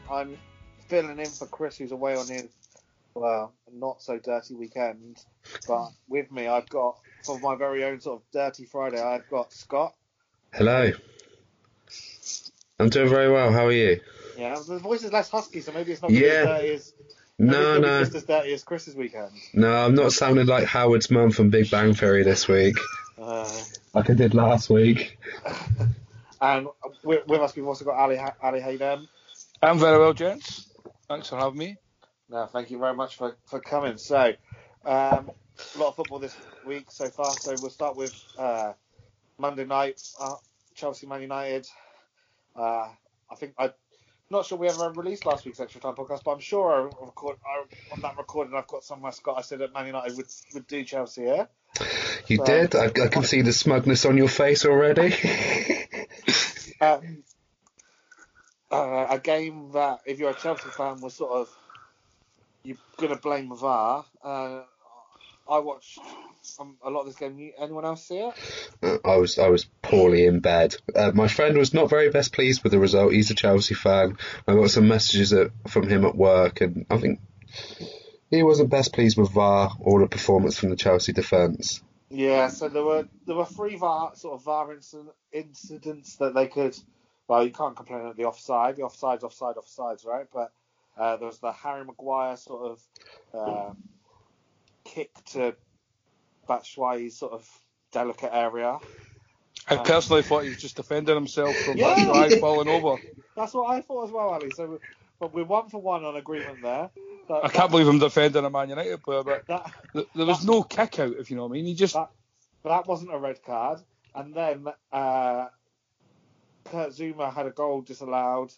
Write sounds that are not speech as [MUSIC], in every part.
Time. I'm filling in for Chris, who's away on his well, not so dirty weekend. But with me, I've got for my very own sort of dirty Friday. I've got Scott. Hello. I'm doing very well. How are you? Yeah, the voice is less husky, so maybe it's not Yeah. as dirty as No, no, just as dirty as Chris's weekend. no. I'm not sounding like Howard's mum from Big Bang Theory this week, Uh, like I did last week. [LAUGHS] and with, with us, we've also got Ali. Ali, doing? I'm very well, gents. Thanks for having me. No, thank you very much for, for coming. So, um, a lot of football this week so far. So we'll start with uh, Monday night, uh, Chelsea Man United. Uh, I think I'm not sure we ever released last week's extra time podcast, but I'm sure I record, I, on that recording I've got somewhere Scott. I said that Man United would, would do Chelsea. Yeah. You So- did? I, I can see the smugness on your face already. [LAUGHS] Um, uh, a game that, if you're a Chelsea fan, was sort of you're gonna blame VAR. Uh, I watched um, a lot of this game. Anyone else see it? I was I was poorly in bed. Uh, my friend was not very best pleased with the result. He's a Chelsea fan. I got some messages at, from him at work, and I think he wasn't best pleased with VAR or the performance from the Chelsea defence. Yeah. So there were there were three VAR sort of VAR incidents that they could. Well, you can't complain at the offside. The offside's offside, offsides, right? But uh, there was the Harry Maguire sort of uh, kick to Batshuayi's sort of delicate area. I Um, personally thought he was just defending himself from Yeah. that guy falling over. That's what I thought as well, Ali. So, but we're one for one on agreement there. But I can't believe him defending a Man United player, but that, there was no kick out, if you know what I mean. He just that that wasn't a red card. And then uh, Zouma had a goal disallowed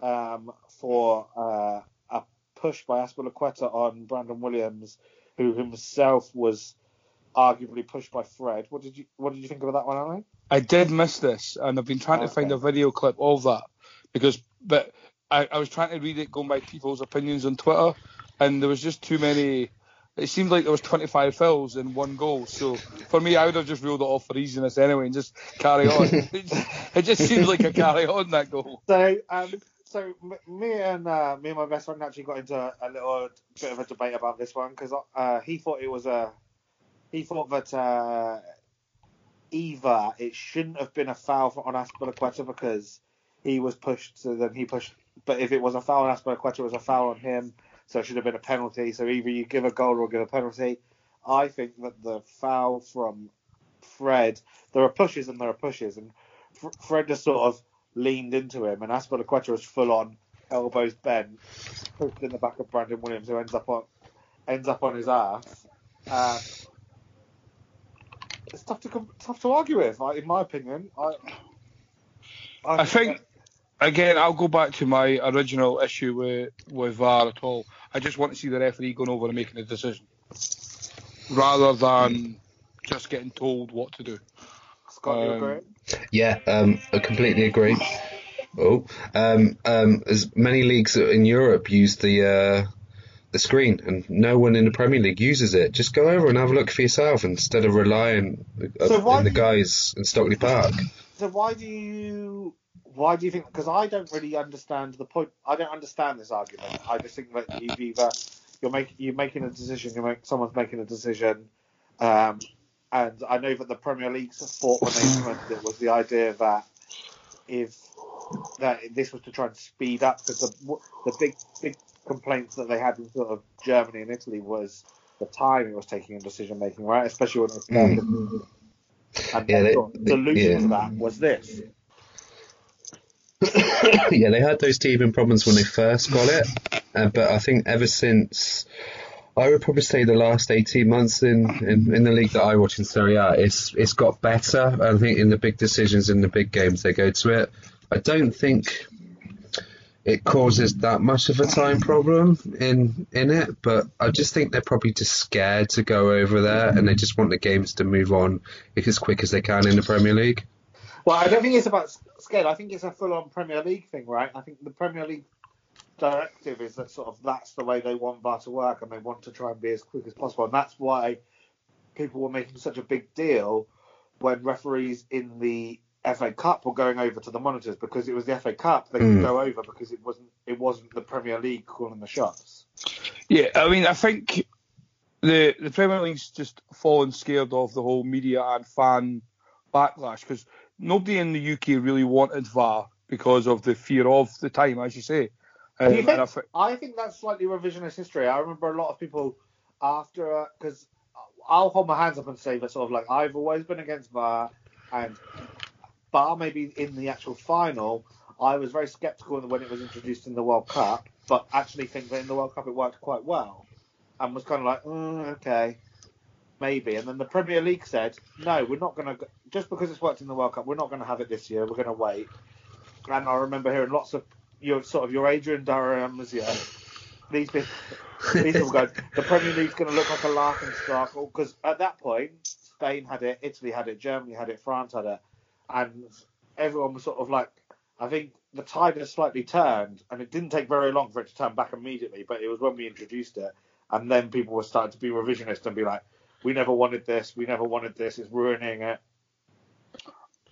um, for uh, a push by Azpilicueta on Brandon Williams, who himself was arguably pushed by Fred. What did you What did you think of that one, Ali? I did miss this, and I've been trying to find a video clip of that because, but I, I was trying to read it going by people's opinions on Twitter, and there was just too many. It seemed like there was 25 fouls and one goal. So for me, I would have just ruled it off for easiness anyway and just carry on. [LAUGHS] it, just, it just seems like a carry on that goal. So, um, so m- me and uh, me and my best friend actually got into a, a little bit of a debate about this one because uh, he thought it was a he thought that uh, either it shouldn't have been a foul for, on Azpilicueta because he was pushed, so then he pushed. But if it was a foul on Azpilicueta, it was a foul on him, so it should have been a penalty. So either you give a goal or give a penalty. I think that the foul from Fred, there are pushes and there are pushes, and Fred just sort of leaned into him, and Azpilicueta was full on, elbows bent, pushed in the back of Brandon Williams, who ends up on ends up on his ass. Um, it's tough to tough to argue with, I- in my opinion. I I think again, I'll go back to my original issue with with VAR at all. I just want to see the referee going over and making a decision, rather than just getting told what to do. Scott, you um, agree? Yeah, um, I completely agree. Oh, um, um, as many leagues in Europe use the uh, the screen, and no one in the Premier League uses it. Just go over and have a look for yourself instead of relying So on the do you- guys in Stockley Park. So why do you why do you think? Because I don't really understand the point. I don't understand this argument. I just think that you've either you're making you're making a decision. You make someone's making a decision. Um, and I know that the Premier League's thought when they implemented it was the idea that if that this was to try and speed up because the the big big complaints that they had in sort of Germany and Italy was the time it was taking in decision making, right? Especially when it was mm. And yeah, they, the solution yeah. to that was this. [COUGHS] yeah, they had those teething problems when they first got it, uh, but I think ever since, I would probably say the last 18 months in, in, in the league that I watch in Serie A, it's, it's got better. I think in the big decisions, in the big games, they go to it. I don't think it causes that much of a time problem in in it, but I just think they're probably just scared to go over there and they just want the games to move on as quick as they can in the Premier League. Well, I don't think it's about scale. I think it's a full-on Premier League thing, right? I think the Premier League directive is that sort of that's the way they want VAR to work, and they want to try and be as quick as possible, and that's why people were making such a big deal when referees in the FA Cup were going over to the monitors because it was the FA Cup. They could mm. go over because it wasn't it wasn't the Premier League calling the shots. Yeah, I mean, I think the the Premier League's just fallen scared of the whole media and fan backlash because nobody in the UK really wanted VAR because of the fear of the time, as you say. Um, you think, I, I, think that's slightly revisionist history. I remember a lot of people after because I'll hold my hands up and say that sort of like I've always been against VAR and bar maybe in the actual final, I was very sceptical when it was introduced in the World Cup, but actually think that in the World Cup it worked quite well, and was kind of like, mm, okay, maybe. And then the Premier League said, no, we're not going to just because it's worked in the World Cup, we're not going to have it this year. We're going to wait. And I remember hearing lots of your sort of your Adrian Durhams, um, yeah, these people, these people go, [LAUGHS] the Premier League's going to look like a laughing stock because at that point Spain had it, Italy had it, Germany had it, France had it and everyone was sort of like, I think the tide has slightly turned, and it didn't take very long for it to turn back immediately, but it was when we introduced it, and then people were starting to be revisionist and be like, we never wanted this, we never wanted this, it's ruining it.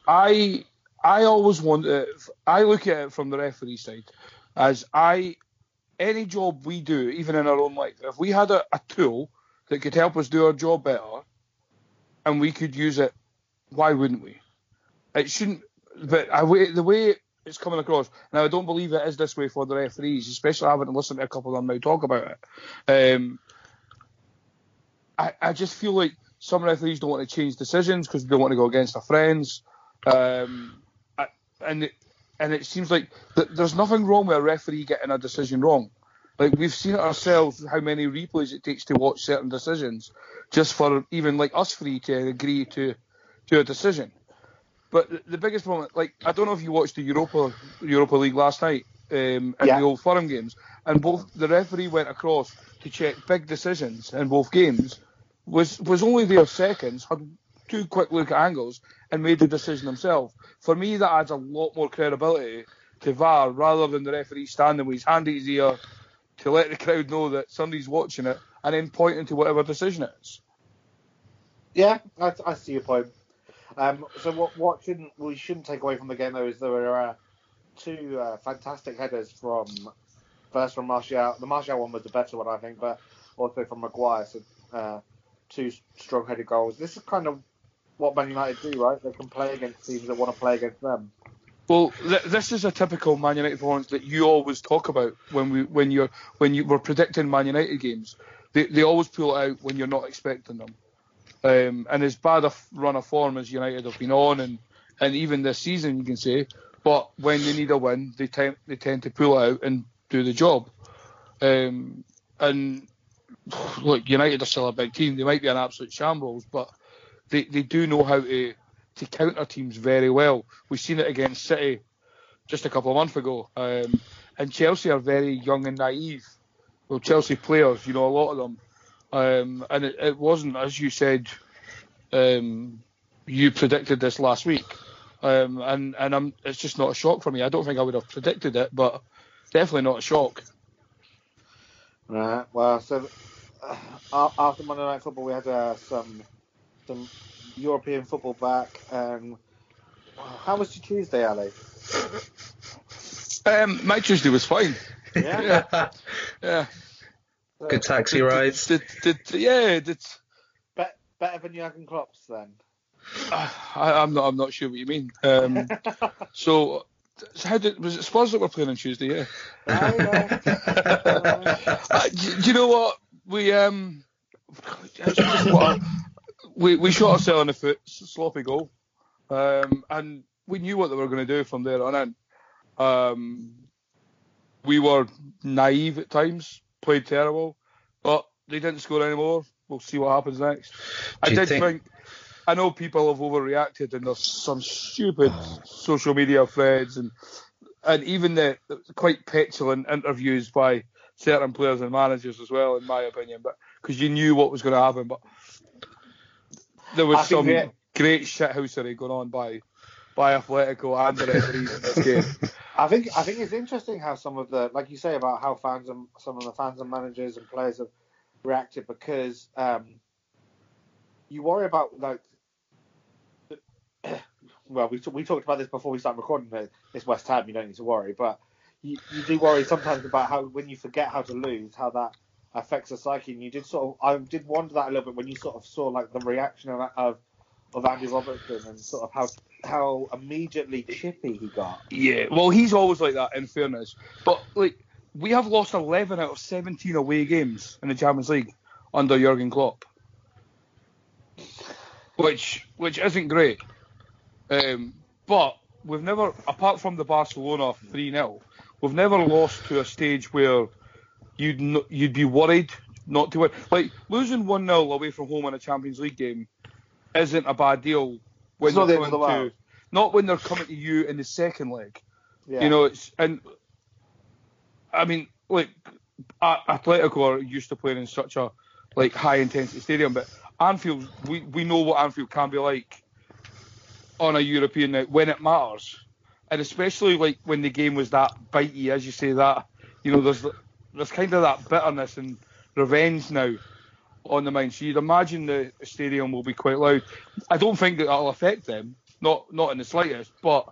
I I always want it. I look at it from the referee side as I any job we do, even in our own life, if we had a, a tool that could help us do our job better, and we could use it, why wouldn't we? It shouldn't, but I, the way it's coming across, now I don't believe it is this way for the referees, especially having listened to a couple of them now talk about it. Um, I, I just feel like some referees don't want to change decisions because they don't want to go against their friends. Um, I, and it, and it seems like th- there's nothing wrong with a referee getting a decision wrong. Like we've seen it ourselves, how many replays it takes to watch certain decisions, just for even like us three to agree to to a decision. But the, biggest moment, like I don't know if you watched the Europa Europa League last night um, in yeah. the Old Firm games, and both the referee went across to check big decisions in both games. Was was only there seconds, had two quick look at angles, and made the decision himself. For me, that adds a lot more credibility to VAR rather than the referee standing with his hand in his ear to let the crowd know that somebody's watching it and then pointing to whatever decision it is. Yeah, I, I see your point. Um, so what what shouldn't we shouldn't take away from the game though is there were uh, two uh, fantastic headers from first from Martial. The Martial one was the better one I think, but also from Maguire. So uh, two strong headed goals. This is kind of what Man United do, right? They can play against teams that want to play against them. Well, th- this is a typical Man United performance that you always talk about when we when you're when you were predicting Man United games. They they always pull it out when you're not expecting them. Um, and as bad a run of form as United have been on, and, and even this season, you can say, but when they need a win, they tend they tend to pull out and do the job. Um, and look, United are still a big team. They might be an absolute shambles, but they, they do know how to to counter teams very well. We've seen it against City just a couple of months ago. Um, and Chelsea are very young and naive. Well, Chelsea players, you know, a lot of them um, and it, it, wasn't, as you said, um, you predicted this last week. Um, and and I'm, it's just not a shock for me. I don't think I would have predicted it, but definitely not a shock. Right. Well, so [SIGHS] uh, after Monday Night Football, we had uh, some some European football back. Um, how was your Tuesday, Ali? Um, my Tuesday was fine. Yeah. [LAUGHS] yeah. yeah. Good taxi rides. Did, did, did, yeah, did. Be- better than Jurgen Klopp's then. Uh, [SIGHS] I, am not. I'm not sure what you mean. Um, [LAUGHS] so, so, how did was it Spurs that were playing on Tuesday? Yeah. uh, do, [LAUGHS] do, you know what we um it's just what a- we we shot ourselves in the foot, sloppy goal, um, and we knew what they were going to do from there on in. Um, we were naive at times, played terrible, but they didn't score anymore. We'll see what happens next. I Do you did think- think, I know people have overreacted, and there's some stupid social media threads and and even the, the quite petulant interviews by certain players and managers as well, in my opinion. But because you knew what was going to happen, but there was think some the- great shithousery going on by by Atletico and the referees in this [LAUGHS] game. I think I think it's interesting how some of the, like you say, about how fans and some of the fans and managers and players have reacted because um, you worry about like, well, we we talked about this before we started recording. that It's West Ham, you don't need to worry, but you, you do worry sometimes about how when you forget how to lose, how that affects the psyche. And you did sort of, I did wonder that a little bit when you sort of saw like the reaction of of, of Andy Robertson and sort of how how immediately chippy he got. Yeah, well, he's always like that. In fairness, but like we have lost 11 out of 17 away games in the Champions League under Jurgen Klopp, which which isn't great. Um, but we've never, apart from the Barcelona 3 0, we've never lost to a stage where you'd n- you'd be worried not to win. Like losing 1 0 away from home in a Champions League game isn't a bad deal when they're the end of coming the to not when they're coming to you in the second leg. Yeah. You know, it's and I mean, like Atletico are used to playing in such a like high intensity stadium, but Anfield, we we know what Anfield can be like on a European night when it matters, and especially like when the game was that bitey, as you say that, you know, there's there's kind of that bitterness and revenge now on the mind. So you'd imagine the stadium will be quite loud. I don't think that that'll affect them, not not in the slightest, but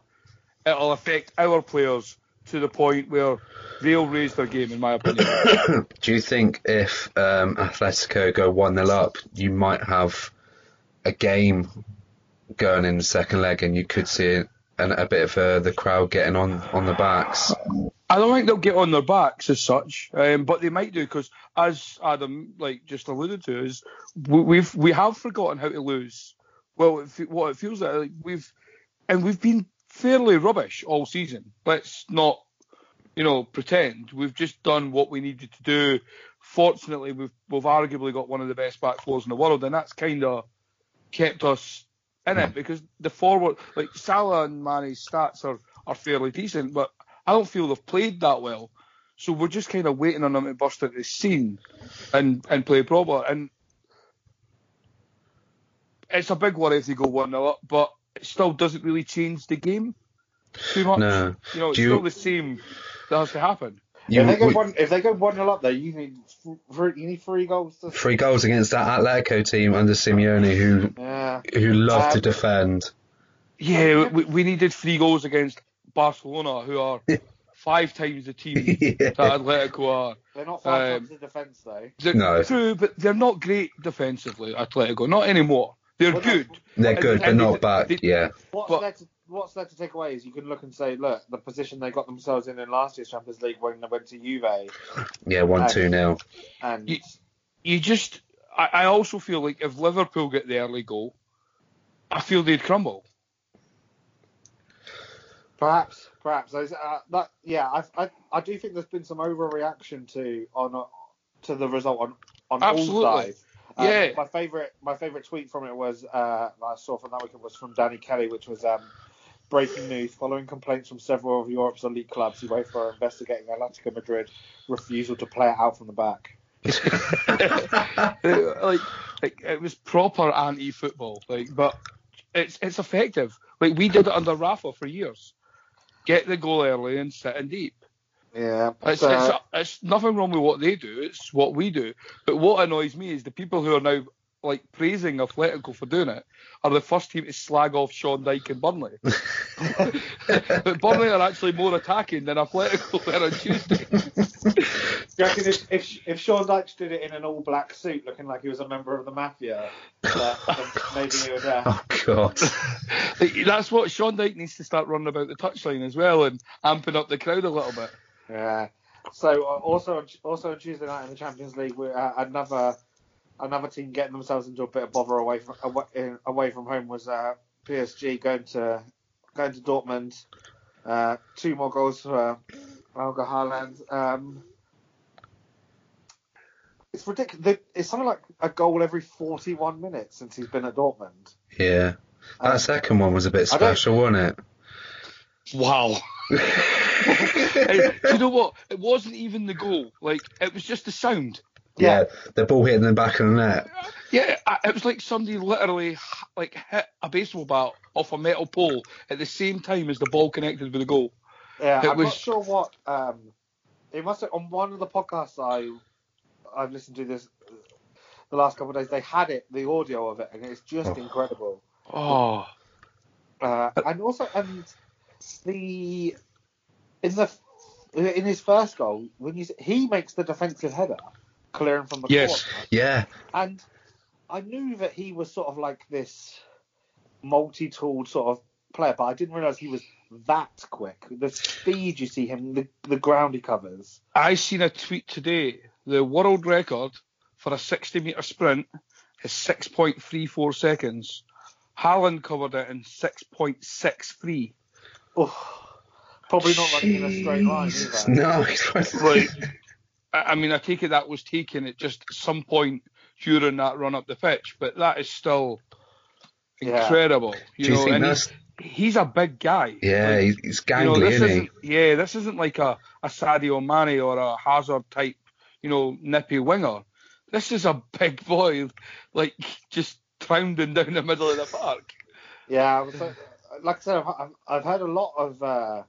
it'll affect our players to the point where they'll raise their game, in my opinion. [COUGHS] Do you think if um, Atletico go 1 0 up, you might have a game going in the second leg and you could see an, a bit of uh, the crowd getting on, on the backs? I don't think they'll get on their backs as such, um, but they might do because, as Adam like just alluded to, is we, we've we have forgotten how to lose. Well, it, what it feels like, like we've and we've been fairly rubbish all season. Let's not, you know, pretend we've just done what we needed to do. Fortunately, we've we've arguably got one of the best back fours in the world, and that's kind of kept us in it because the forward, like Salah and Mane's stats are, are fairly decent, but I don't feel they've played that well. So we're just kind of waiting on them to burst into the scene and, and play proper. And it's a big worry if they go 1 0 up, but it still doesn't really change the game too much. No. You know, it's you- still the same that has to happen. You, if they go we- one, if they go one 0 up, though, you need three, you need three goals. To, three goals against that Atletico team under Simeone who yeah, who love to Um, defend. Yeah, we, we needed three goals against Barcelona, who are [LAUGHS] five times the team [LAUGHS] Yeah. that Atletico are. they're not five Um, times the defence though. No. true, but they're not great defensively, Atletico. Not anymore. They're Well, good. They're and- good, but and not they- back. they- Yeah. What's But- there to what's there to take away is you can look and say, look, the position they got themselves in in last year's Champions League when they went to Juve, Yeah, 1 2 0. and You- You just, I, I also feel like if Liverpool get the early goal, I feel they'd crumble. perhaps, perhaps uh, that, yeah, I, I, I do think there's been some overreaction to on uh, to the result on on all sides. Um, Yeah. My favorite, my favorite tweet from it was uh, I saw from that weekend was from Danny Kelly, which was um, breaking news following complaints from several of Europe's elite clubs. UEFA are investigating Atletico Madrid refusal to play it out from the back. [LAUGHS] like, like it was proper anti-football. Like, but it's it's effective. Like we did it under Rafa for years. Get the goal early and sit in deep. Yeah, It's, so- it's, uh, it's nothing wrong with what they do. It's what we do. But what annoys me is the people who are now like praising Atletico for doing it are the first team to slag off Sean Dyche and Burnley. [LAUGHS] but Burnley are actually more attacking than Atletico [LAUGHS] were on Tuesday. Do you reckon if, if if Sean Dyche did it in an all black suit, looking like he was a member of the mafia, that, then maybe he would. [LAUGHS] Uh, Oh, God. That's what Sean Dyche needs to start running about the touchline as well and amping up the crowd a little bit. yeah. So uh, also on- also on Tuesday night in the Champions League, we uh, another another team getting themselves into a bit of bother away from away, away from home was uh, PSG going to going to Dortmund. Uh, two more goals for Erling Haaland. Um, it's ridiculous. It's something like a goal every 41 minutes since he's been at Dortmund. Yeah. That Um, second one was a bit special, wasn't it? Wow. [LAUGHS] Hey, do you know what? It wasn't even the goal. Like it was just the sound. Yeah, the ball hitting the back of the net. Yeah, it was like somebody literally like hit a baseball bat off a metal pole at the same time as the ball connected with the goal. Yeah, It I'm was- not sure what. Um, it must have, on one of the podcasts I I've listened to this the last couple of days. They had it, the audio of it, and it's just Oh. incredible. Oh, Uh, and also, and the in the in his first goal when you he makes the defensive header, clearing from the Yes. corner, Yeah, and I knew that he was sort of like this multi-tooled sort of player, but I didn't realise he was that quick. The speed you see him, the the ground he covers. I seen a tweet today. The world record for a 60 meter sprint is 6.34 seconds. Haaland covered it in 6.63. Oh, probably not running in a straight line Jesus. either. No, he's Right. [LAUGHS] I I mean, I take it that was taken at just some point during that run up the pitch, but that is still Yeah. incredible. You Do you know, think and that's? he's, he's a big guy. Yeah, Like, he's, he's you know, gangly, this isn't he? isn't yeah, this isn't like a, a Sadio Mane or a Hazard type, you know, nippy winger. This is a big boy, like just trounding down the middle of the park. Yeah, I was like, like I said, I've, I've- I've heard a lot of, uh,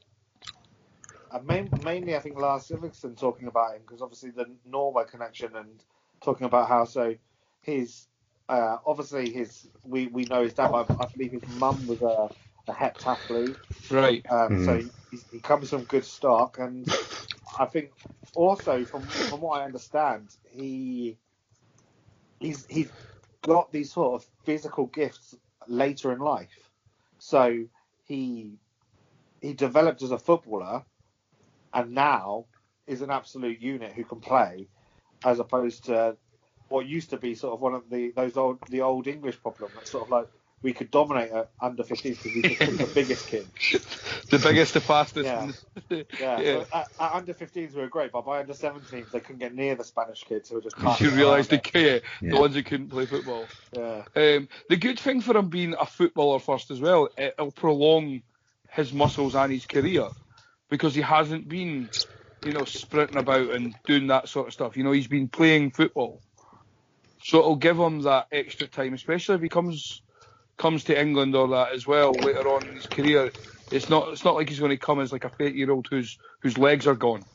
uh, main, mainly I think Lars Sivertsen talking about him because obviously the Norway connection and talking about how so his, uh, obviously his, we, we know his dad, but I, I believe his mum was a, a heptathlete, Right. um, so Mm. he, he comes from good stock, and I think also from from what I understand, he he's he's got these sort of physical gifts later in life. So he he developed as a footballer, and now is an absolute unit who can play, as opposed to what used to be sort of one of the those old the old English problem. That's sort of like we could dominate at under 15s because we just took the biggest kid. [LAUGHS] The biggest, the fastest. Yeah. and- [LAUGHS] Yeah, Yeah. at, at under 15s we were great, but by under 17s they couldn't get near the Spanish kids who were just. passing you realise the, around yeah, Yeah. the ones who couldn't play football. it. Um, the good thing for him being a footballer first as well, it'll prolong his muscles and his career because he hasn't been, you know, sprinting about and doing that sort of stuff. You know, he's been playing football, so it'll give him that extra time, especially if he comes comes to England or that as well later on in his career. It's not it's not like he's going to come as like a 30 year old whose whose legs are gone.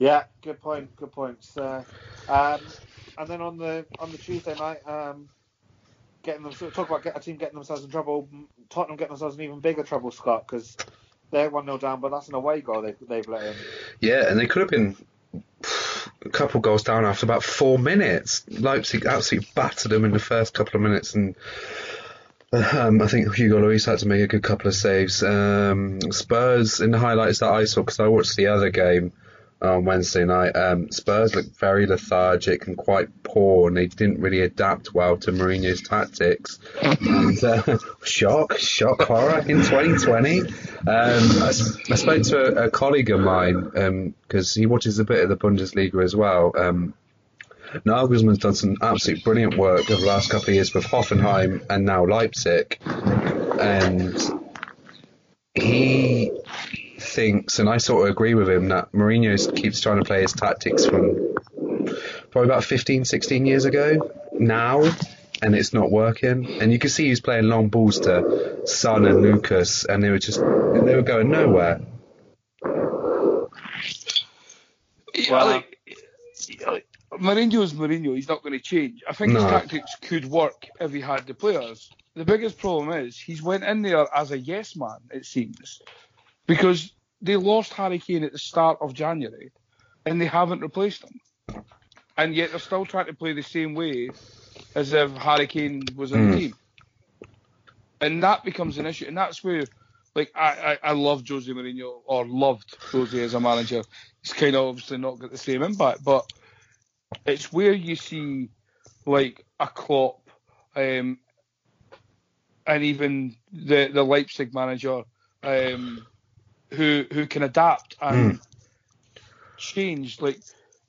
Yeah, good point. Good point. So, um, and then on the on the Tuesday night, um, getting them talk about get a team getting themselves in trouble. Tottenham getting themselves in even bigger trouble, Scott, because they're one 0 down, but that's an away goal they, they've let in. Yeah, and they could have been a couple goals down after about four minutes. Leipzig absolutely battered them in the first couple of minutes, and um, I think Hugo Lloris had to make a good couple of saves. Um, Spurs in the highlights that I saw because I watched the other game on Wednesday night. Um, Spurs looked very lethargic and quite poor, and they didn't really adapt well to Mourinho's tactics. And uh, [LAUGHS] shock, shock horror in 2020. Um, I, I spoke to a, a colleague of mine because he watches a bit of the Bundesliga as well. Um, Nagelsmann's done some absolute brilliant work over the last couple of years with Hoffenheim and now Leipzig, and he thinks, and I sort of agree with him, that Mourinho keeps trying to play his tactics from probably about 15, 16 years ago now, and it's not working. And you can see he's playing long balls to Son and Lucas, and they were just they were going nowhere. Yeah, Well- like, like, Mourinho's Mourinho. He's not going to change. I think his tactics could work if he had the players. The biggest problem is he's went in there as a yes man. It seems because they lost Harry Kane at the start of January, and they haven't replaced him, and yet they're still trying to play the same way as if Harry Kane was in the Mm. team, and that becomes an issue. And that's where, like, I, I, I love Jose Mourinho or loved Jose as a manager. He's kind of obviously not got the same impact, but it's where you see like a Klopp, um, and even the the Leipzig manager, um, who who can adapt and change. Like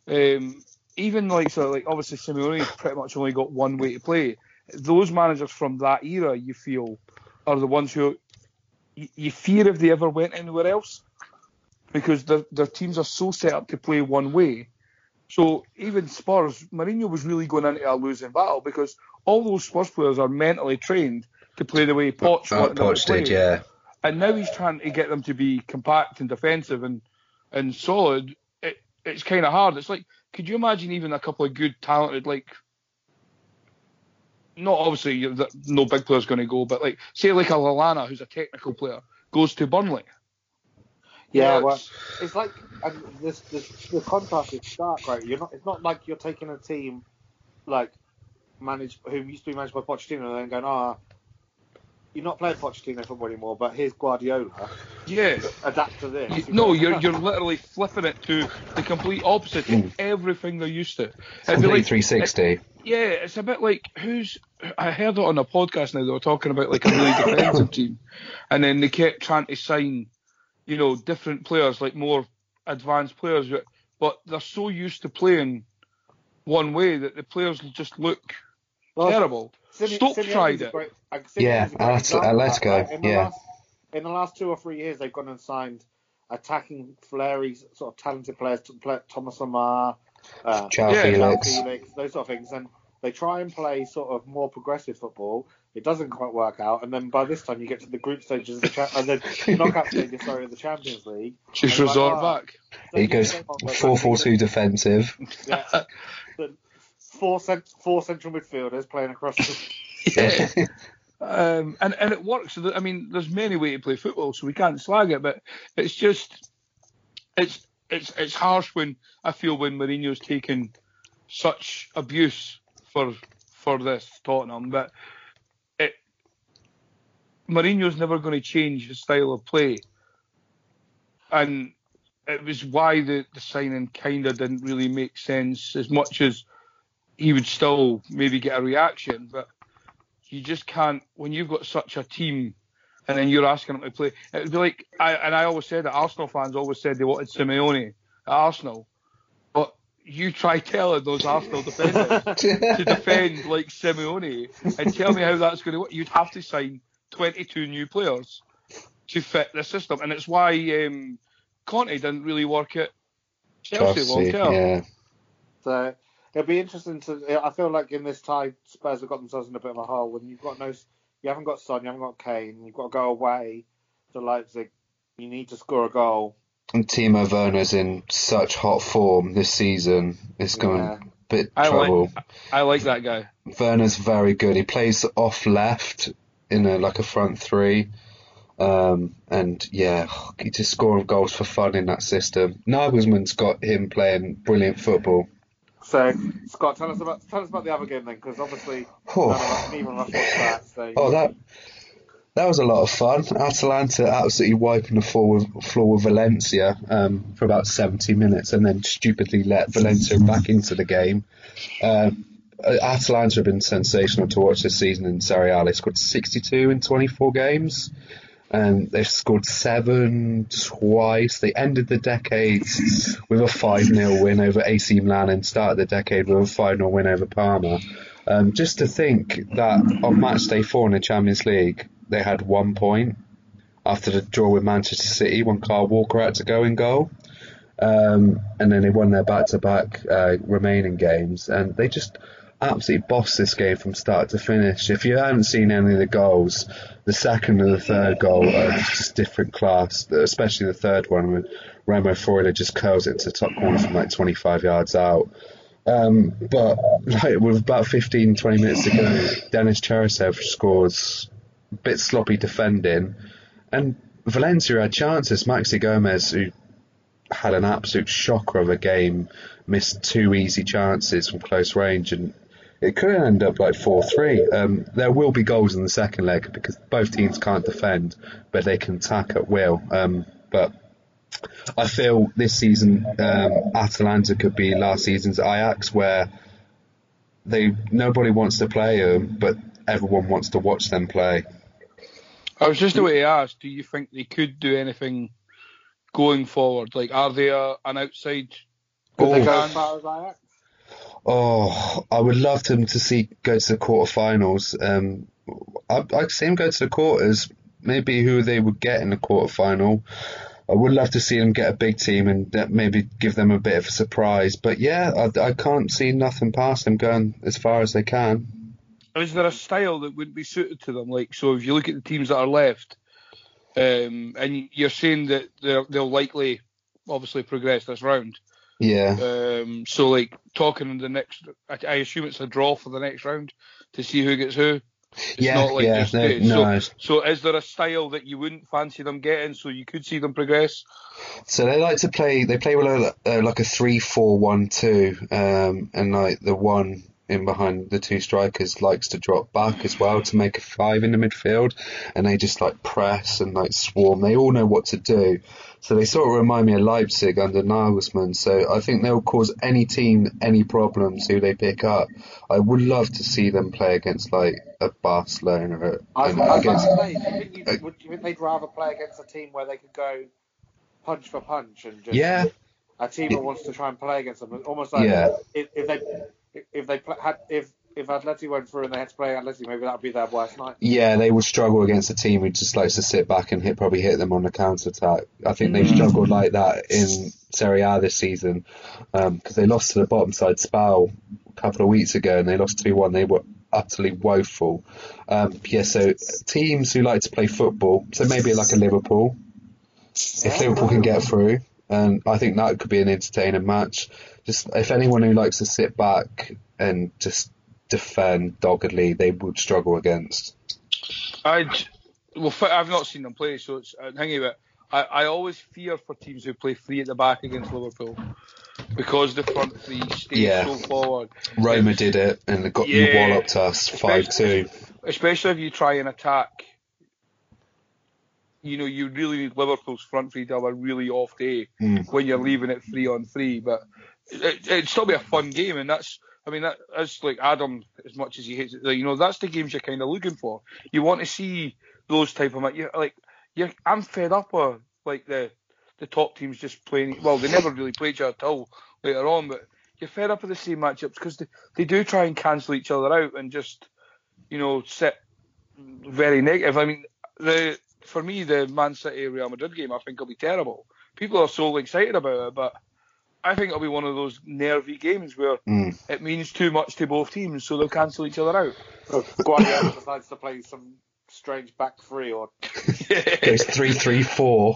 um, even like so, like obviously Simeone pretty much only got one way to play. Those managers from that era, you feel, are the ones who you, you fear if they ever went anywhere else because their their teams are so set up to play one way. So even Spurs, Mourinho was really going into a losing battle because all those Spurs players are mentally trained to play the way Poch to Poch play. did, yeah. And now he's trying to get them to be compact and defensive and and solid. It, it's kind of hard. It's like, could you imagine even a couple of good, talented, like, not obviously no big player's going to go, but like, say like a Lallana who's a technical player goes to Burnley. Yeah, know, well, it's- it's like and this, this the contrast is stark, right? You're not. It's not like you're taking a team like managed who used to be managed by Pochettino and then going, ah, you're not playing Pochettino football anymore, but here's Guardiola. yeah. Adapt to this. You- no, you're you're literally flipping it to the complete opposite to Mm. everything they're used to. It'd Complete like- 360. Yeah, it's a bit like who's. I heard it on a podcast now. They were talking about like a really defensive team, and then they kept trying to sign, you know, different players, like more advanced players, but- but they're so used to playing one way that the players just look Well, terrible. Simi- Stoke Simeone's tried it. great- uh, Yeah, a great Atleti- example of that, Atletico, right? In the yeah. Last, in the last two or three years, they've gone and signed attacking flary sort of talented players, Thomas Lemar, uh, João Yeah. Felix. Felix, those sort of things, and they try and play sort of more progressive football. It doesn't quite work out, and then by this time you get to the group stages of the cha- and the [LAUGHS] knockout stages, sorry, of the Champions League. Just And like, resort oh, He back. don't you goes think about that? 4 4 2 defensive. Yeah. The [LAUGHS] four, cent- four central midfielders playing across the [LAUGHS] Yeah. Um, and and it works. I mean, there's many ways to play football, so we can't slag it. But it's just, it's it's it's harsh when I feel when Mourinho's taken such abuse for for this Tottenham. But it Mourinho's never going to change his style of play, and it was why the the signing kind of didn't really make sense as much as he would still maybe get a reaction, but you just can't when you've got such a team and then you're asking them to play. It would be like I and I always said that Arsenal fans always said they wanted Simeone at Arsenal, but you try telling those Arsenal defenders [LAUGHS] to defend like Simeone and tell me how that's going to work. You'd have to sign 22 new players to fit the system, and it's why um, Conte didn't really work at Chelsea, long Chelsea, term. yeah. So it'll be interesting to. I feel like in this tie, Spurs have got themselves in a bit of a hole when you've got no, you haven't got Son, you haven't got Kane, you've got to go away to Leipzig. You need to score a goal. And Timo Werner's in such hot form this season. It's going Yeah. a bit I trouble. like I like that guy. Werner's very good. He plays off left in a like a front three. Um, and yeah, he's just scoring goals for fun in that system. Nagelsmann's got him playing brilliant football. So Scott, tell us about tell us about the other game then, because obviously [SIGHS] Oh. none of us, neither of us watched that. So Oh, that that was a lot of fun. Atalanta absolutely wiping the floor with, floor with Valencia um, for about 70 minutes, and then stupidly let Valencia back into the game. Um, Atalanta have been sensational to watch this season in Serie A. They scored 62 in 24 games, and they've scored seven twice. They ended the decade with a 5 0 win over AC Milan and started the decade with a 5 0 win over Parma. Um, just to think that on match day four in the Champions League, they had one point after the draw with Manchester City when Kyle Walker had to go in goal. Um, and then they won their back-to-back uh, remaining games, and they just absolutely bossed this game from start to finish. If you haven't seen any of the goals, the second and the third goal are just different class, especially the third one when Remo Freuler just curls it to the top corner from like 25 yards out. Um, but like with about 15, 20 minutes to go, Denis Cheryshev scores a bit sloppy defending, and Valencia had chances. Maxi Gomez, who had an absolute shocker of a game, missed two easy chances from close range, and it could end up like 4 3. Um, there will be goals in the second leg because both teams can't defend, but they can attack at will. Um, but I feel this season um, Atalanta could be last season's Ajax, where they nobody wants to play them, but everyone wants to watch them play. I was just about to ask, do you think they could do anything going forward? Like, are they a, an outside? Could they go as far as Ajax? Oh, I would love them to see go to the quarterfinals. Um, I, I'd see them go to the quarters. Maybe who they would get in the quarterfinal. I would love to see them get a big team and maybe give them a bit of a surprise. But yeah, I, I can't see nothing past them going as far as they can. Is there a style that wouldn't be suited to them? Like, so if you look at the teams that are left, um, and you're saying that they'll likely, obviously, progress this round. Yeah. Um, so like talking in the next, I, I assume it's a draw for the next round to see who gets who. It's yeah, not like yeah, just no, no. So, so is there a style that you wouldn't fancy them getting so you could see them progress? So they like to play. They play with a, uh, like a three-four-one-two, um, and like the one in behind the two strikers likes to drop back as well to make a five in the midfield, and they just like press and like swarm. They all know what to do. So they sort of remind me of Leipzig under Nagelsmann. So I think they'll cause any team any problems who they pick up. I would love to see them play against like a Barcelona or I was, and I was against to say, do you, think uh, would, you think they'd rather play against a team where they could go punch for punch and just yeah, a team that wants to try and play against them? Almost like yeah. if, if they if they pl- had if if Atleti went through and they had to play Atleti, maybe that would be their worst night. Yeah, they would struggle against a team who just likes to sit back and hit probably hit them on the counter attack. I think they struggled like that in Serie A this season because they lost to the bottom side Spal a couple of weeks ago and they lost two one. They were utterly woeful. Um, yeah, so teams who like to play football, so maybe like a Liverpool, if Liverpool can get through, and I think that could be an entertaining match. Just if anyone who likes to sit back and just defend doggedly, they would struggle against. I well, I've not seen them play, so it's uh, hang about. I, I always fear for teams who play three at the back against Liverpool because the front three stay Yeah. so forward. Roma did it and got Yeah. you walloped us five two. especially if you try and attack. You know, you really need Liverpool's front three to have a really off day Mm. when you're leaving it three on three. But it, it'd still be a fun game, and that's. I mean, that, that's like Adam, as much as he hates it. You know, that's the games you're kind of looking for. You want to see those type of you like. You're, I'm fed up of like the the top teams just playing. Well, they never really play each other till later on, but you're fed up of the same matchups because they, they do try and cancel each other out and just you know, sit very negative. I mean, the for me, the Man City Real Madrid game, I think will be terrible. People are so excited about it, but I think it'll be one of those nervy games where Mm. it means too much to both teams, so they'll cancel each other out. [LAUGHS] Guardiola decides to play some strange back three or [LAUGHS] Goes three three four.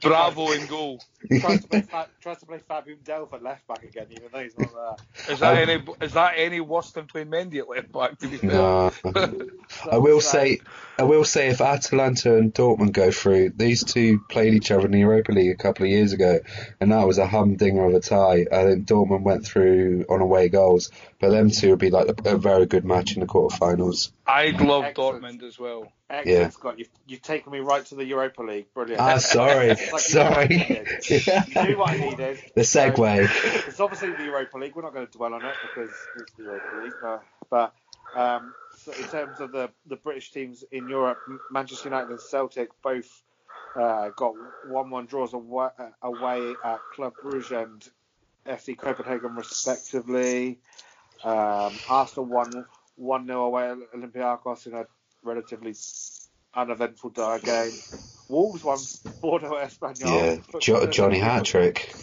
Bravo in goal. [LAUGHS] tries to play Fa- tries to play Fabian Delph at left back again, even though he's not there. Is that Um, any is that any worse than playing Mendy at left back? To be fair, No. [LAUGHS] I will say, I will say, if Atalanta and Dortmund go through, these two played each other in the Europa League a couple of years ago, and that was a humdinger of a tie. I think Dortmund went through on away goals, but them two would be like a, a very good match in the quarterfinals. I'd love Excellent. Dortmund as well. Excellent, Yeah. Scott. You've, you've taken me right to the Europa League. Brilliant. Ah, sorry, It's [LAUGHS] like you knew what I sorry. needed. [LAUGHS] You knew what I needed. the segue. It's obviously the Europa League. We're not going to dwell on it because it's the Europa League. Uh, but um, so in terms of the, the British teams in Europe, M- Manchester United and Celtic both uh, got 1 1 draws away, uh, away at Club Brugge and FC Copenhagen, respectively. Um, Arsenal won 1 0 away at Olympiacos in a relatively uneventful uh, game. Wolves won 4 0 at Espanyol. Yeah, jo- Johnny hat trick.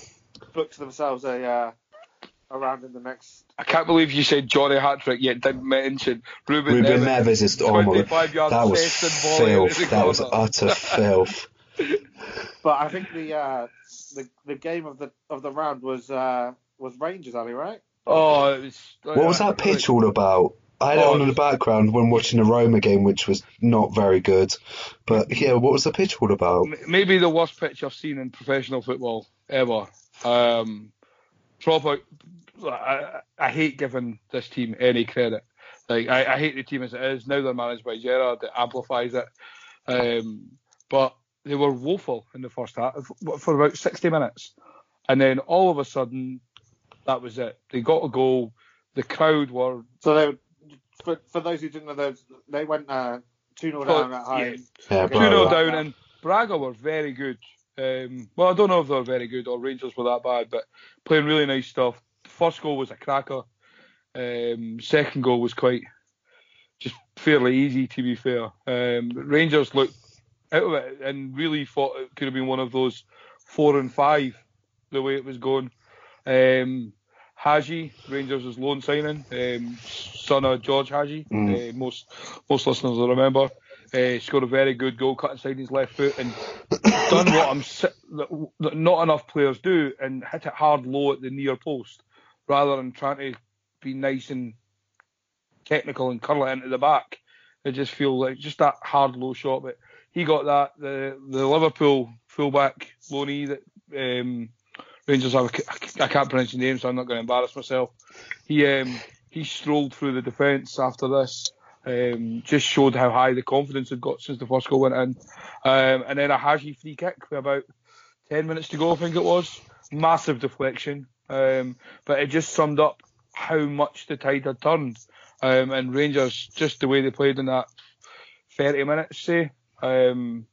Booked themselves a uh, a round in the next I can't believe you said Johnny Hattrick yet didn't mention Ruben, Ruben Neves. Neves is my, 25 yard that was chest and volley into filth. the That was utter [LAUGHS] filth. But I think the uh, the the game of the of the round was uh, was Rangers, Ali, right? Oh, it was. What was that pitch all about? I had it Oh, on in the background when watching the Roma game, which was not very good. But yeah, what was the pitch all about? Maybe the worst pitch I've seen in professional football ever. Um, proper. I, I hate giving this team any credit. Like I, I hate the team as it is. Now they're managed by Gerrard. It amplifies it. Um, but they were woeful in the first half for about 60 minutes, and then all of a sudden, that was it. They got a goal. the crowd were So they, for for those who didn't know, those they went uh, two 0 down at home. Yeah, against 2 0 down, and Braga were very good. Um, well, I don't know if they were very good or Rangers were that bad, but playing really nice stuff. First goal was a cracker. Um, second goal was quite just fairly easy, to be fair. Um, Rangers looked out of it and really thought it could have been one of those four and five the way it was going. Um, Hagi, Rangers' loan signing, um, son of George Hagi. Mm. Uh, most most listeners will remember. Uh, scored a very good goal, cut inside his left foot, and [COUGHS] done what I'm that, not enough players do, and hit it hard low at the near post, rather than trying to be nice and technical and curl it into the back. I just feel like just that hard low shot, but he got that. The the Liverpool fullback Loney that um, Rangers have. I can't pronounce his name, so I'm not going to embarrass myself. He um, he strolled through the defence after this. Um, just showed how high the confidence had got since the first goal went in. Um, and then a Hagi free kick with about 10 minutes to go, I think it was. Massive deflection. Um, but it just summed up how much the tide had turned. Um, and Rangers, just the way they played in that 30 minutes, say, um,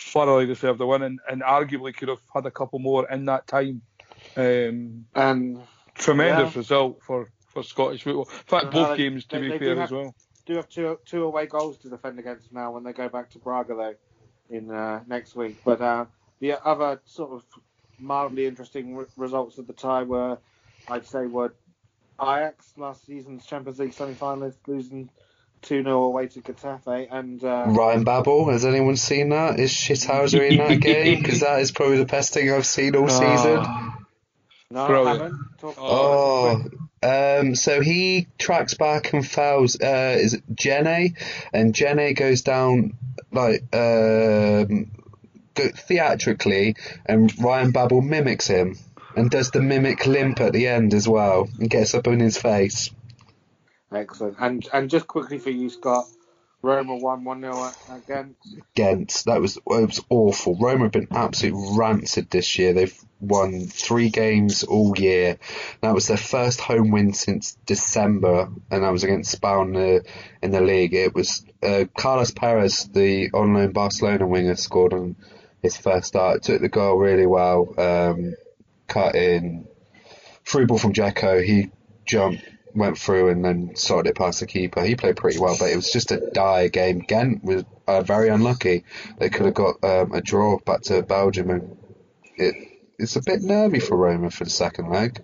thoroughly deserved the win and, and arguably could have had a couple more in that time. Um, And tremendous Yeah. result for, for Scottish football. In fact, Uh, both they- games, to they- be they fair, have- as well. do have two two away goals to defend against now when they go back to Braga though in uh, next week. But uh, the other sort of mildly interesting re- results at the tie were, I'd say, were Ajax last season's Champions League semi-finalists losing two 0 away to Getafe and uh, Ryan Babel, has anyone seen that? Is Shithouser in that game? Because that is probably the best thing I've seen all [LAUGHS] season. no, Brilliant. I haven't. Talk Oh, um, so he tracks back and fouls. Uh, is it Djené? And Djené goes down like um, go, theatrically, and Ryan Babel mimics him and does the mimic limp at the end as well, and gets up in his face. Excellent. And and just quickly for you, Scott, Roma won one 0 against. Ghent. That was it was awful. Roma have been absolutely rancid this year. They've won three games all year. That was their first home win since December, and that was against Spal in the, in the league. It was uh, Carlos Perez, the on loan Barcelona winger, scored on his first start. Took the goal really well. Um, cut in through ball from Dzeko. He jumped. Went through and then sorted it past the keeper. He played pretty well, but it was just a dire game. Ghent was uh, very unlucky. They could have got um, a draw back to Belgium, and it, it's a bit nervy for Roma for the second leg.